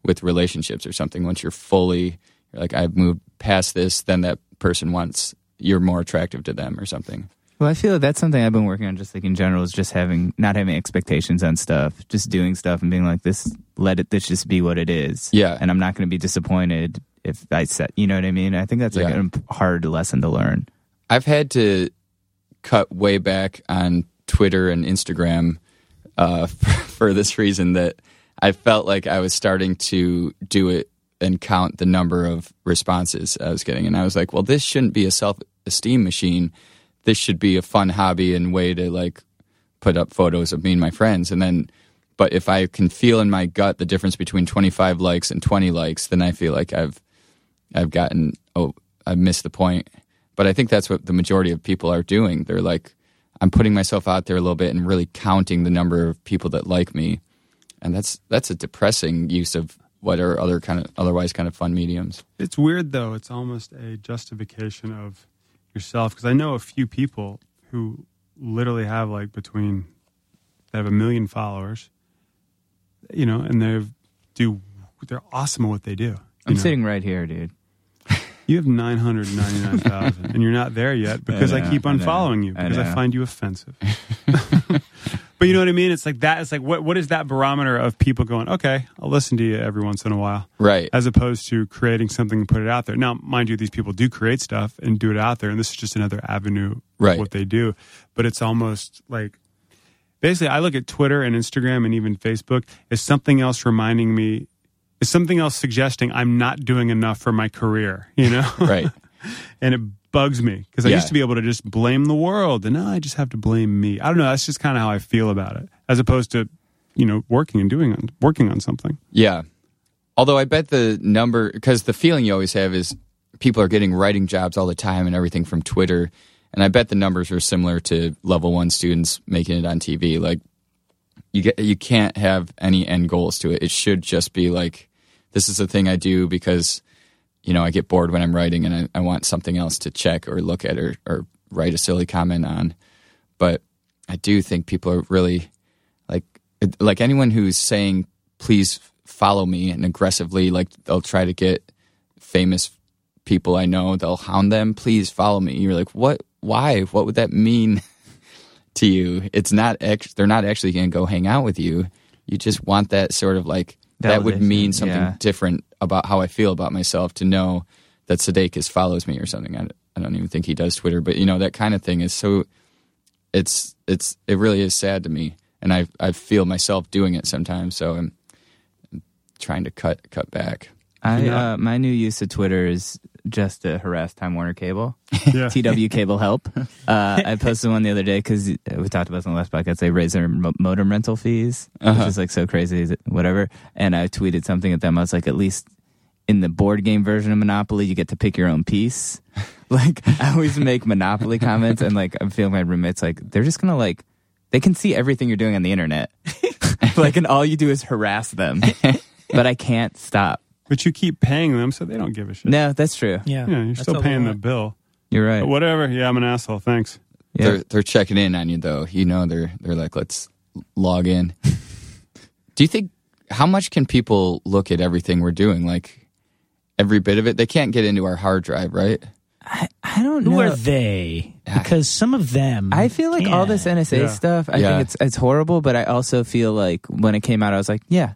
with relationships or something. Once you're fully you're like I've moved past this, then that person wants you're more attractive to them or something. Well, I feel that's something I've been working on just like in general is just having not having expectations on stuff, just doing stuff and being like this let it this just be what it is. Yeah. And I'm not going to be disappointed if I set, you know what I mean? I think that's like Yeah. a hard lesson to learn. I've had to cut way back on Twitter and Instagram uh, for, for this reason that I felt like I was starting to do it and count the number of responses I was getting. And I was like, well, this shouldn't be a self esteem machine. This should be a fun hobby and way to like put up photos of me and my friends. And then, but if I can feel in my gut the difference between 25 likes and 20 likes, then I feel like I've I've gotten oh I've missed the point. But I think that's what the majority of people are doing. They're like I'm putting myself out there a little bit and really counting the number of people that like me. And that's that's a depressing use of what are other kind of otherwise kind of fun mediums. It's weird though. It's almost a justification of yourself because I know a few people who literally have like between they have a million followers, you know, and they do they're awesome at what they do. I'm know. sitting right here, dude. You have nine hundred ninety nine thousand, and you're not there yet because I, know, keep I know, unfollowing you because I, know. find you offensive. but you know what I mean? It's like that. It's like what what is that barometer of people going? Okay, I'll listen to you every once in a while Right. as opposed to creating something and put it out there. Now, mind you, these people do create stuff and do it out there, and this is just another avenue of what they do. But it's almost like basically, I look at Twitter and Instagram and even Facebook as something else reminding me, is something else suggesting I'm not doing enough for my career, you know? right. and it bugs me because I Yeah. used to be able to just blame the world, and now I just have to blame me. I don't know. That's just kind of how I feel about it, as opposed to, you know, working and doing on working on something. Yeah. Although I bet the number, because the feeling you always have is people are getting writing jobs all the time and everything from Twitter. And I bet the numbers are similar to level one students making it on TV. Like, you get, you can't have any end goals to it. It should just be like, this is a thing I do because, you know, I get bored when I'm writing and I, I want something else to check or look at or, or write a silly comment on. But I do think people are really like like anyone who's saying please follow me and aggressively like they'll try to get famous people I know they'll hound them please follow me. You're like what? Why? What would that mean to you? It's not act- they're not actually going to go hang out with you. You just want that sort of like that would mean something yeah. different about how I feel about myself to know that Sudeikis follows me or something I, I don't even think he does Twitter but you know that kind of thing is so it's it's it really is sad to me, and I I feel myself doing it sometimes. So I'm, I'm trying to cut cut back. I uh, my new use of Twitter is just to harass Time Warner Cable. Yeah. TW Cable Help. Uh, I posted one the other day because we talked about this on the last podcast. They raise their mo- modem rental fees, Uh-huh. which is like so crazy, is it- whatever. And I tweeted something at them. I was like, at least in the board game version of Monopoly, you get to pick your own piece. like I always make Monopoly comments, and like I'm feeling my roommates like they're just gonna like they can see everything you're doing on the internet. like, and all you do is harass them. but I can't stop. But you keep paying them, so they don't give a shit. No, that's true. Yeah, Yeah, you're That's still all they paying the want. bill. You're right. But whatever. Yeah, I'm an asshole. Thanks. Yeah. They're they're checking in on you though. You know they're they're like let's log in. Do you think how much can people look at everything we're doing? Like every bit of it. They can't get into our hard drive, right? I, I don't Who know. are they? Because some of them. I feel like all can. this NSA Yeah. stuff. I Yeah. think it's it's horrible, but I also feel like when it came out, I was like, yeah,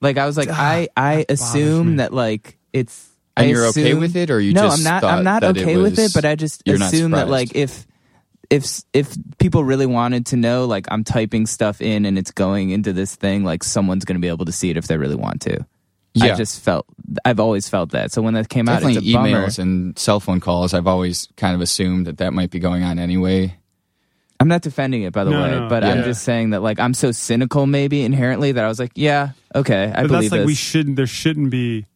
like I was like, I I assume that like it's. And I you're okay with it, or you no, just I'm not. I'm not okay with it, but I just assume that like if if if people really wanted to know, like I'm typing stuff in and it's going into this thing, like someone's going to be able to see it if they really want to. I just felt. I've always felt that. So when that came out, Definitely it's a bummer. emails and cell phone calls. I've always kind of assumed that that might be going on anyway. I'm not defending it, by the No, way, no, but yeah. I'm just saying that like I'm so cynical, maybe inherently, that I was like, yeah, okay, I but believe that's like this. we shouldn't. There shouldn't be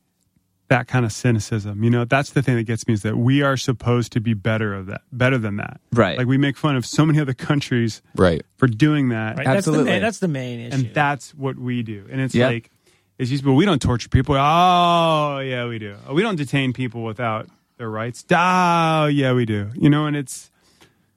that kind of cynicism. You know, that's the thing that gets me is that we are supposed to be better of that, better than that. Right. Like we make fun of so many other countries Right. for doing that, Right? That's the, Absolutely. main, that's the main issue. and that's what we do. And it's Yep. like it's just, but we don't torture people. Oh yeah, we do. We don't detain people without their rights. Oh yeah, we do. You know, and it's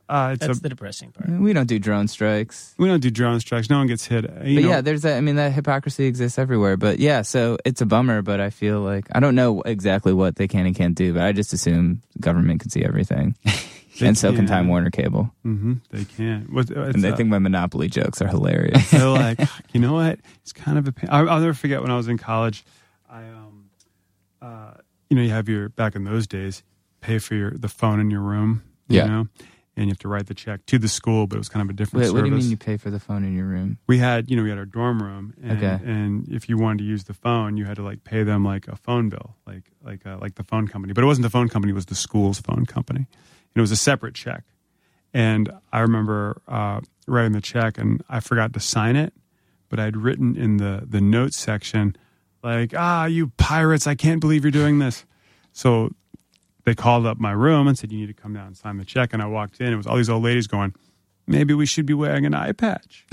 uh, it's that's a, the depressing part. we don't do drone strikes. we don't do drone strikes. No one gets hit. You but know, yeah, there's that. I mean, that hypocrisy exists everywhere. But yeah, so it's a bummer. But I feel like I don't know exactly what they can and can't do. But I just assume government can see everything, and so can can. Time Warner Cable. hmm they can't. What, it's, And they uh, think my Monopoly jokes are hilarious. they're like, you know what? It's kind of a pain. I'll, I'll never forget when I was in college. I, um, uh, you know, you have your back in those days, pay for your the phone in your room. You Yeah. know, and you have to write the check to the school, but it was kind of a different Wait, service. what do you mean you pay for the phone in your room? we had, you know, we had our dorm room, and, Okay. and if you wanted to use the phone, you had to like pay them like a phone bill, like like uh, like the phone company. But it wasn't the phone company; it was the school's phone company, and it was a separate check. And I remember uh, writing the check, and I forgot to sign it, but I'd written in the the notes section, like, "Ah, you pirates! I can't believe you're doing this." So they called up my room and said, "You need to come down and sign the check." And I walked in. It was all these old ladies going, "Maybe we should be wearing an eye patch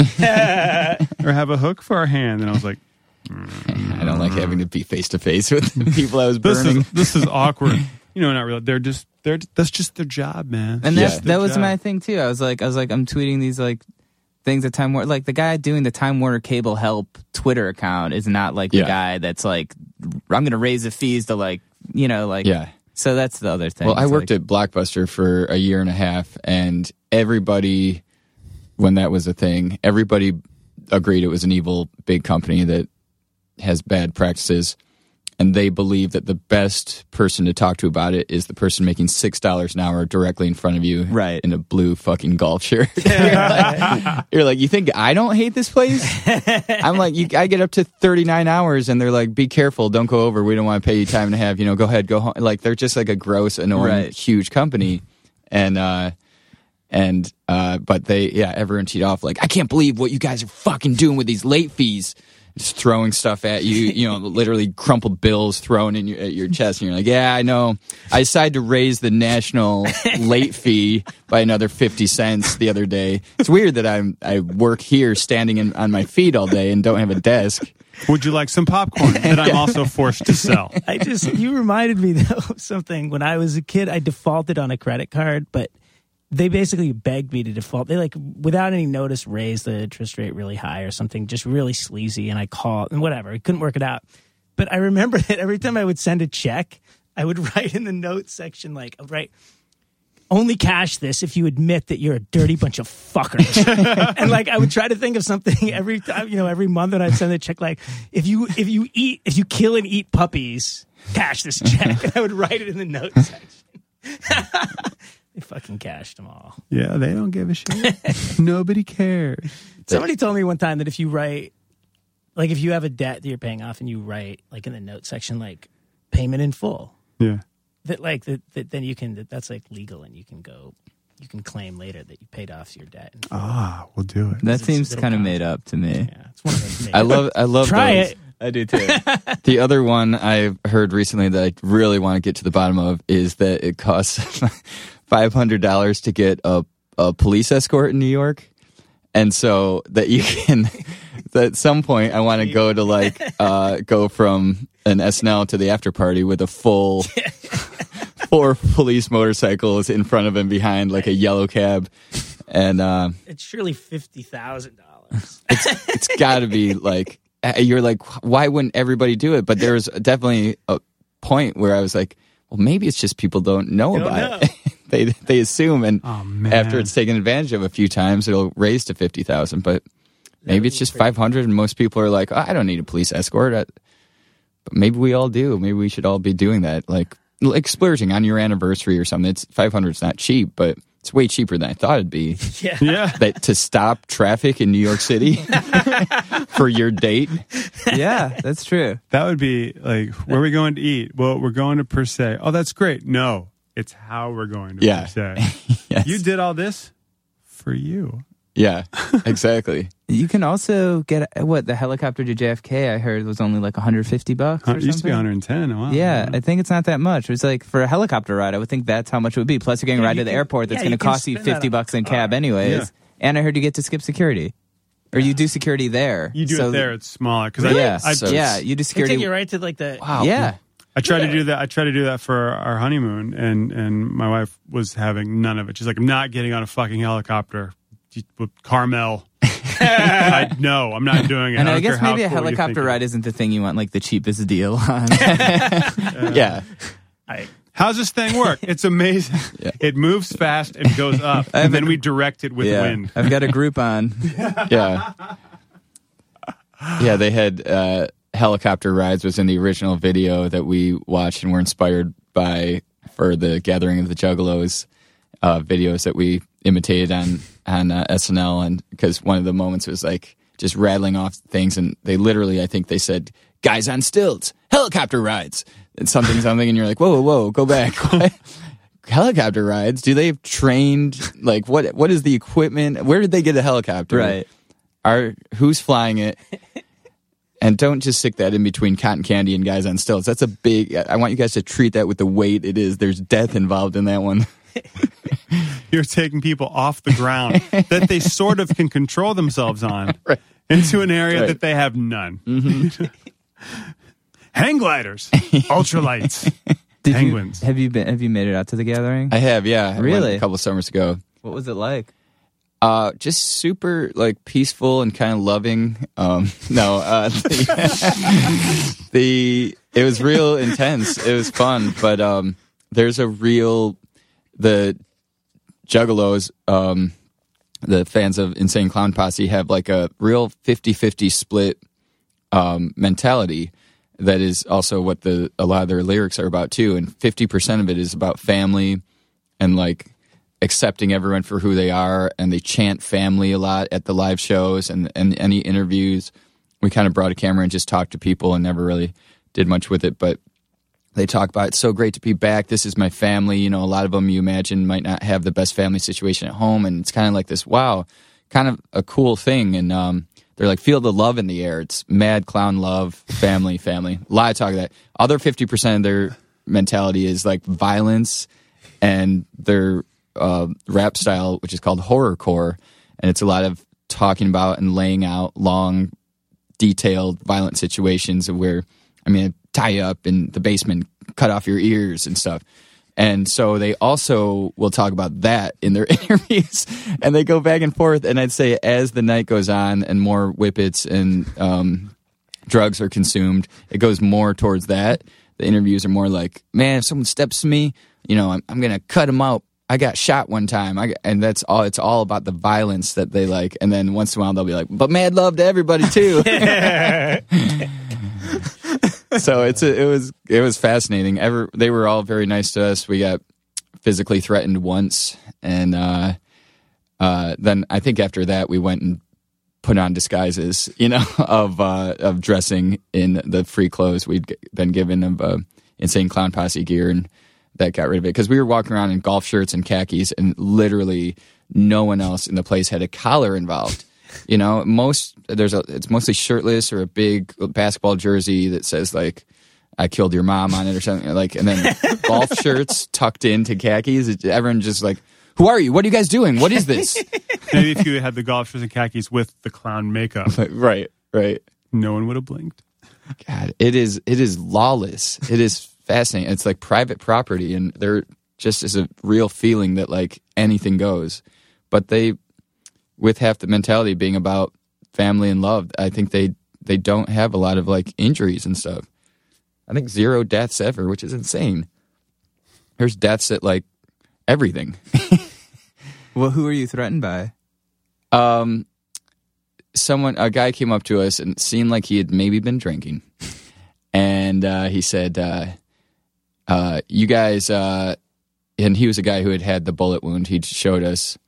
or have a hook for our hand." And I was like, I don't like having to be face to face with the people I was "This burning. is this is awkward." You know, not really. They're just they're that's just their job, man. And Yeah. that was job. my thing too. I was like, I was like, I'm tweeting these like things at Time Warner. Like the guy doing the Time Warner Cable Help Twitter account is not like the Yeah. guy that's like, I'm going to raise the fees to like, you know, like. yeah. So that's the other thing. Well, I It's worked like, at Blockbuster for a year and a half, and everybody, when that was a thing, everybody agreed it was an evil big company that has bad practices. And they believe that the best person to talk to about it is the person making six dollars an hour directly in front of you, Right. in a blue fucking golf shirt. you're, like, you're like, you think I don't hate this place? I'm like, you, I get up to 39 hours, and they're like, be careful, don't go over. We don't want to pay you time and a half. You know, go ahead, go home. Like they're just like a gross, annoying, Right. huge company, and uh, and uh, but they, yeah, everyone teed off like, I can't believe what you guys are fucking doing with these late fees. Just throwing stuff at you, you know, literally crumpled bills thrown in your at your chest, and you're like, "Yeah, I know." I decided to raise the national late fee by another fifty cents the other day. It's weird that I'm I work here, standing in, on my feet all day, and don't have a desk. Would you like some popcorn that I'm also forced to sell? I just you reminded me though of something. When I was a kid, I defaulted on a credit card, but they basically begged me to default. They like without any notice raised the interest rate really high or something, just really sleazy. And I called and whatever, I couldn't work it out. But I remember that every time I would send a check, I would write in the note section like, oh, I would write. Only cash this if you admit that you're a dirty bunch of fuckers. and like I would try to think of something every time, you know, every month that I'd send a check like if you if you eat if you kill and eat puppies, cash this check. And I would write it in the note section. They fucking cashed them all. Yeah, they don't give a shit. Nobody cares. Somebody told me one time that if you write like if you have a debt that you're paying off and you write like in the note section like payment in full, Yeah. that like that, that then you can that, that's like legal and you can go you can claim later that you paid off your debt. in. Ah, we'll do it. that seems kind of made up to me. Yeah, it's one of those. I love I love Try those. it. I do too. The other one I've heard recently that I really want to get to the bottom of is that it costs five hundred dollars to get a a police escort in New York, and so that you can. that at some point, I want to go to like uh, go from an SNL to the after party with a full four police motorcycles in front of and behind, like a yellow cab, and. Uh, it's surely fifty thousand dollars. it's got to be like you're like why wouldn't everybody do it but there was definitely a point where i was like well maybe it's just people don't know Don't about know. it they they assume and Oh, after it's taken advantage of a few times it'll raise to 50,000 but maybe it's just 500 and most people are like oh, I don't need a police escort I, but maybe we all do maybe we should all be doing that like like splurging on your anniversary or something it's 500 is not cheap but it's way cheaper than I thought it'd be Yeah. Yeah. that to stop traffic in New York City for your date. yeah, that's true. That would be like, where are we going to eat? Well, we're going to Per Se. Oh, that's great. No, it's how we're going to Yeah. Per Se. Yes. You did all this for you. Yeah, exactly. You can also get what the helicopter to JFK. I heard was only like 150 bucks. Or It used to be 110. Wow. Yeah, I think it's not that much. It's like for a helicopter ride, I would think that's how much it would be. Plus, you're getting a ride to the can- airport that's yeah, going to cost you 50 bucks in cab anyways. Yeah. And I heard you get to skip security, or you do security there. You do So- it there, it's smaller. Because Yeah, I, I, So yeah, you do They security. take you right to like the. Wow. Yeah, I tried to do that. I tried to do that for our honeymoon, and and my wife was having none of it. She's like, "I'm not getting on a fucking helicopter with Carmel." I no, I'm not doing it. and I, don't guess maybe a cool helicopter ride isn't the thing you want like the cheapest deal on. yeah. I, How's this thing work? It's amazing. Yeah. It moves fast and goes up, and then we direct it with yeah, wind. I've got a Groupon. Yeah. Yeah, they had uh, helicopter rides was in the original video that we watched and were inspired by for the Gathering of the Juggalos uh, videos that we imitated on on uh, SNL, and because one of the moments was like just rattling off things, and they literally, I think they said, "Guys on stilts, helicopter rides," and something, something, and you're like, "Whoa, whoa, whoa, go back." Helicopter rides? Do they have trained? Like, what? What is the equipment? Where did they get a helicopter? Right. are who's flying it and don't just stick that in between cotton candy and guys on stilts that's a big i want you guys to treat that with the weight it is there's death involved in that one You're taking people off the ground that they sort of can control themselves on into an area Right. that they have none. Mm-hmm. Hang gliders, ultralights, Did penguins. You, have you been? Have you made it out to the gathering? i have yeah I went Really? a couple summers ago what was it like? Uh just super like peaceful and kind of loving. Um no uh the, the it was real intense. It was fun but um there's a real the juggalos um the fans of insane clown posse have like a real 50-50 split um mentality that is also what the a lot of their lyrics are about too. And 50% of it is about family and like accepting everyone for who they are and they chant family a lot at the live shows and, and any interviews. We kind of brought a camera and just talked to people and never really did much with it but they talk about it's so great to be back. This is my family. You know a lot of them you imagine might not have the best family situation at home and it's kind of like this wow kind of a cool thing. And um, they're like feel the love in the air. It's mad clown love family family. A lot of talk of that. Other 50% of their mentality is like violence and their uh, rap style, which is called horrorcore, and it's a lot of talking about and laying out long, detailed, violent situations where, I mean, tie you up in the basement, cut off your ears and stuff. And so they also will talk about that in their interviews, and they go back and forth. And I'd say as the night goes on and more whippets and um, drugs are consumed, it goes more towards that. The interviews are more like, man, if someone steps to me, you know, I'm, I'm gonna cut him out. I got shot one time, I got, and that's all. It's all about the violence that they like. And then once in a while, they'll be like, "But mad love to everybody too." so it's a, it was it was fascinating. Ever they were all very nice to us. We got physically threatened once, and uh, uh, then I think after that we went and put on disguises, you know, of uh, of dressing in the free clothes we'd been given of uh, insane clown posse gear, and that got rid of it because we were walking around in golf shirts and khakis, and literally no one else in the place had a collar involved. You know, most there's a it's mostly shirtless or a big basketball jersey that says like I killed your mom on it or something like, and then golf shirts tucked into khakis. It- Everyone just like, who are you? What are you guys doing? What is this? Maybe if you had the golf shirts and khakis with the clown makeup, right, right. no one would have blinked. God, it is it is lawless. It is fascinating. It's like private property, and there just is a real feeling that like anything goes. But they, with half the mentality being about family and love, I think they they don't have a lot of like injuries and stuff. I think zero deaths ever, which is insane. There's deaths at like everything. Well, who are you threatened by? Um, someone, a guy came up to us and seemed like he had maybe been drinking, and uh, he said, uh, uh, "You guys," uh, and he was a guy who had had the bullet wound. He showed us.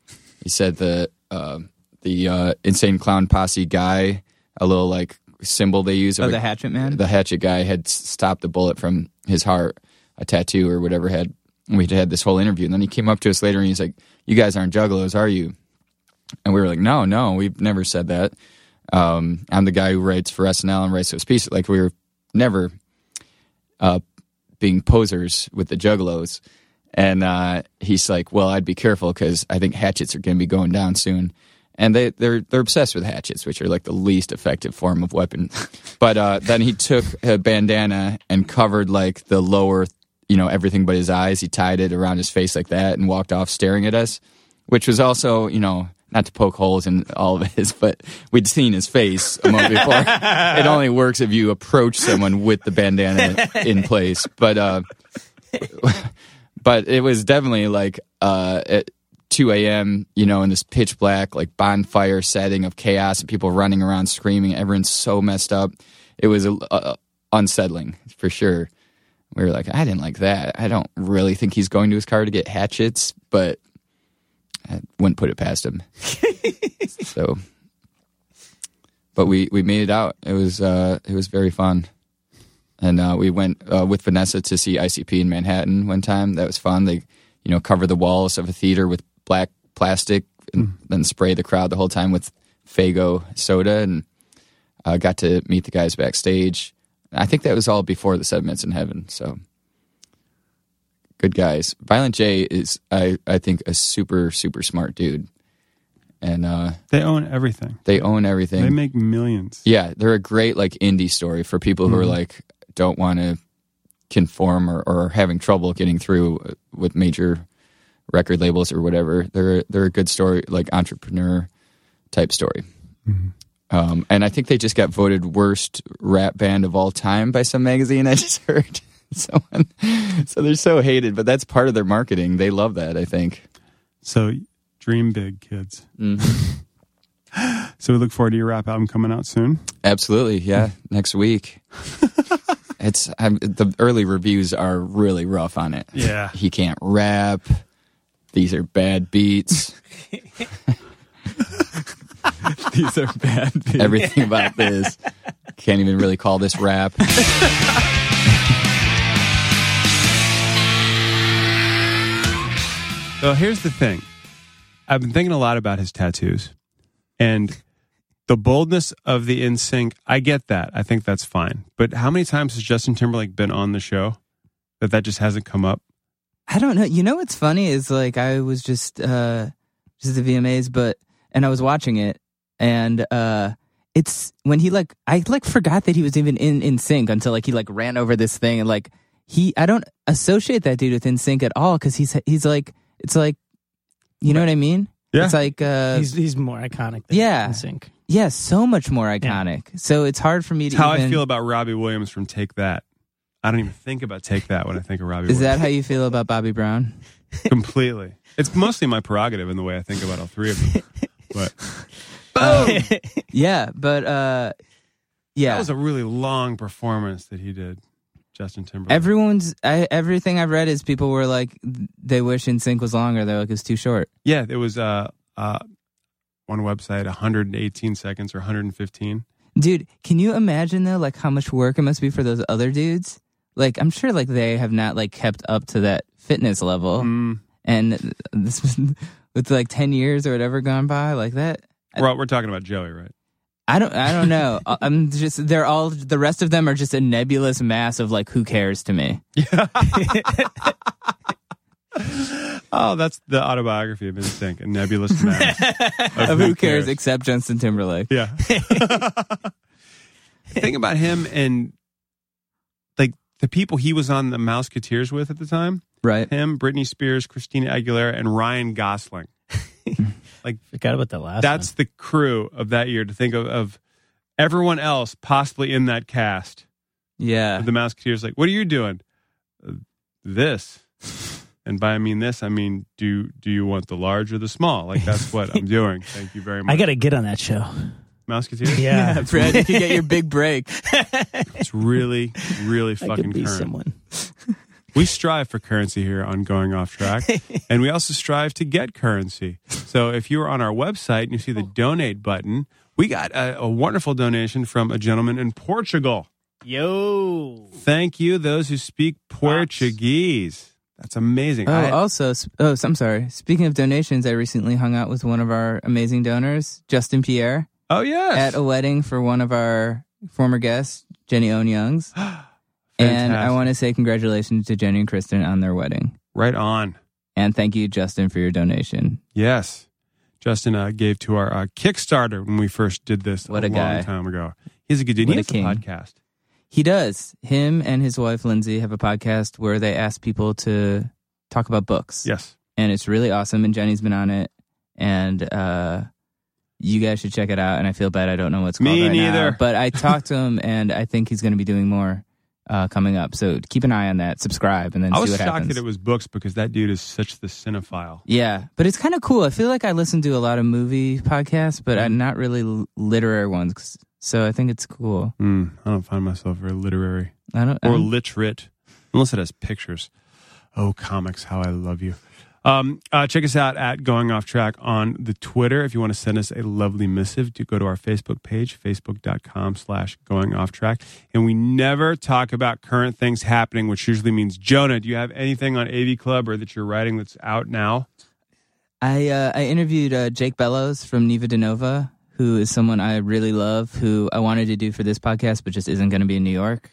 He said the uh, the uh, insane clown posse guy, a little like symbol they use. of Oh, the hatchet man. the hatchet guy had stopped the bullet from his heart, a tattoo or whatever had. We had this whole interview, and then he came up to us later and he's like, "You guys aren't juggalos, are you?" And we were like, no, no, we've never said that. Um, I'm the guy who writes for SNL and writes those pieces. Like we were never uh, being posers with the Juggalos. And uh, he's like, well, I'd be careful because I think hatchets are going to be going down soon. And they, they're they're obsessed with hatchets, which are like the least effective form of weapon. but uh, then he took a bandana and covered like the lower, you know, everything but his eyes. He tied it around his face like that and walked off staring at us, which was also, you know, not to poke holes in all of his, but we'd seen his face a month before. it only works if you approach someone with the bandana in place. But uh, but it was definitely like uh, at 2 a.m. You know, in this pitch black like bonfire setting of chaos and people running around screaming. Everyone's so messed up. It was uh, unsettling for sure. We were like, I didn't like that. I don't really think he's going to his car to get hatchets, but I wouldn't put it past him. so, but we we made it out. It was uh, it was very fun, and uh, we went uh, with Vanessa to see ICP in Manhattan one time. That was fun. They you know cover the walls of a theater with black plastic and then spray the crowd the whole time with Faygo soda, and uh, got to meet the guys backstage. I think that was all before the Seven Minutes in Heaven. So good guys. Violent J is I I think a super super smart dude, and uh, They own everything. they own everything. They make millions. yeah, they're a great like indie story for people who are like don't want to conform or, or are having trouble getting through with major record labels or whatever. They're they're a good story like entrepreneur type story. Um, and I think they just got voted worst rap band of all time by some magazine. I just heard someone. So they're so hated, but that's part of their marketing. They love that. I think. So dream big, kids. Mm-hmm. So we look forward to your rap album coming out soon. Absolutely, yeah. Next week. it's I'm, the early reviews are really rough on it. Yeah. he can't rap. These are bad beats. These are bad. Beats. Everything about this can't even really call this rap. So here's the thing. I've been thinking a lot about his tattoos and the boldness of the NSYNC. I get that. I think that's fine. But how many times has Justin Timberlake been on the show that that just hasn't come up? I don't know. You know what's funny is like I was just uh just the VMAs, but and I was watching it, and uh it's when he like I like forgot that he was even in NSYNC until like he like ran over this thing and like he I don't associate that dude with NSYNC at all because he's he's like it's like you know what I mean? Yeah. It's like uh He's he's more iconic. Than Yeah. Sync. yeah, so much more iconic. So it's hard for me It's to how even, I feel about Robbie Williams from Take That. I don't even think about Take That when I think of Robbie Is that how you feel about Bobby Brown? Completely. It's mostly my prerogative in the way I think about all three of them. But Yeah, but uh yeah. that was a really long performance that he did, Justin Timberlake. Everyone's I, everything I've read is people were like they wish NSYNC was longer. They're like it's too short. Yeah, it was uh, uh, one website, 118 seconds or 115. Dude, can you imagine though, like how much work it must be for those other dudes? Like I'm sure like they have not like kept up to that fitness level, Mm, and this was with like ten years or whatever gone by, like that. we're, we're talking about Joey, right? I don't. I don't know. I- uh, I'm just. They're all. The rest of them are just a nebulous mass of like, who cares to me? Oh, that's the autobiography of Instinct, a nebulous mass of, Of who cares except Justin Timberlake? Yeah. the thing about him and like the people he was on the Mouseketeers with at the time, Right. him, Britney Spears, Christina Aguilera, and Ryan Gosling. Like, forgot about that last. That's the crew of that year to think of, of everyone else possibly in that cast. Yeah. The Mouseketeers, like, what are you doing? "Uh, This. And by I mean this, I mean do do you want the large or the small? Like that's what I'm doing. Thank you very much. I got to get on that show. Mouseketeers. Yeah, Fred, you can get your big break. It's really, really I fucking could be current. someone. We strive for currency here on Going Off Track, and we also strive to get currency. So if you are on our website and you see the donate button, we got a, a wonderful donation from a gentleman in Portugal. Yo, Thank you, those who speak Portuguese. That's amazing. Oh, I- also, oh, I'm sorry. Speaking of donations, I recently hung out with one of our amazing donors, Justin Pierre, oh yes. at a wedding for one of our former guests, Jenny Owen Youngs. and I want to say congratulations to Jenny and Kristin on their wedding. right on. And thank you, Justin, for your donation. Yes. Justin uh, gave to our uh, Kickstarter when we first did this What a, a long guy. time ago. He's a good dude. What he a has a king. podcast. He does. Him and his wife, Lindsay, have a podcast where they ask people to talk about books. Yes. and it's really awesome. And Jenny's been on it, and uh, you guys should check it out. And I feel bad I don't know what's Me called right neither. now, but I talked to him, and I think he's going to be doing more uh, coming up. So keep an eye on that. Subscribe, and then I see was what shocked happens. that it was books because that dude is such the cinephile. yeah, but it's kind of cool. I feel like I listen to a lot of movie podcasts, but. I'm not really literary ones. So I think it's cool. Mm, I don't find myself very literary I don't. I or don't- literate unless it has pictures. Oh, comics, how I love you. Um, uh, check us out at Going Off Track on the Twitter. If you want to send us a lovely missive, do go to our Facebook page, facebook.com slash Going Off Track. And we never talk about current things happening, which usually means, Jonah, do you have anything on AV Club or that you're writing that's out now? I uh, I interviewed uh, Jake Bellows from Neva Dinova, who is someone I really love, who I wanted to do for this podcast, but just isn't going to be in New York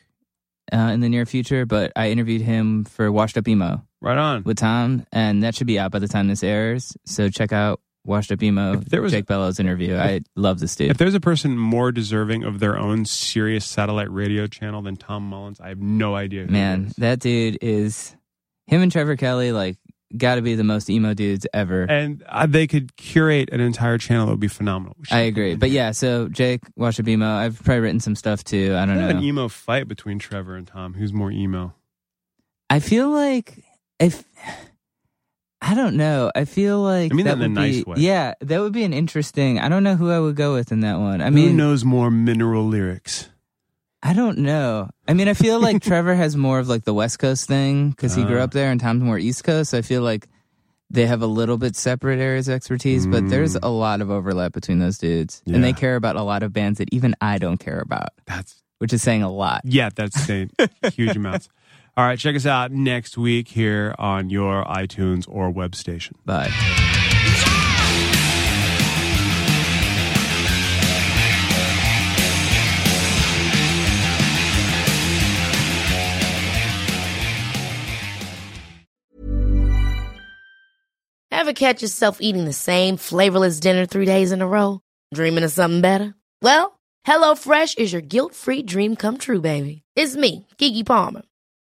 uh, in the near future. But I interviewed him for Washed Up Emo Right on. with Tom, and that should be out by the time this airs. So check out Washed Up Emo, If there was- Jake Bellows interview. I love this dude. If there's a person more deserving of their own Sirius satellite radio channel than Tom Mullins, I have no idea. Who it Man, is. that dude is him and Trevor Kelley like got to be the most emo dudes ever. and uh, they could curate an entire channel that would be phenomenal. We should I agree. But yeah, so Jake, Wash Up Emo. I've probably written some stuff too. I don't of know. an emo fight between Trevor and Tom. Who's more emo? I feel like if I don't know, I feel like I mean that that in a would nice be, way. Yeah, that would be an interesting. I don't know who I would go with in that one. I Who mean, who knows more mineral lyrics? I don't know. I mean, I feel like Trevor has more of like the West Coast thing because he grew Ah. up there, and Tom's more East Coast. So I feel like they have a little bit separate areas of expertise, but there's a lot of overlap between those dudes, and they Mm. Care about a lot of bands that even I don't care about, That's which is saying a lot. yeah, that's saying huge amounts. All right, check us out next week here on your iTunes or web station. Bye. Ever catch yourself eating the same flavorless dinner three days in a row? Dreaming of something better? Well, HelloFresh is your guilt-free dream come true, baby. It's me, Keke Palmer.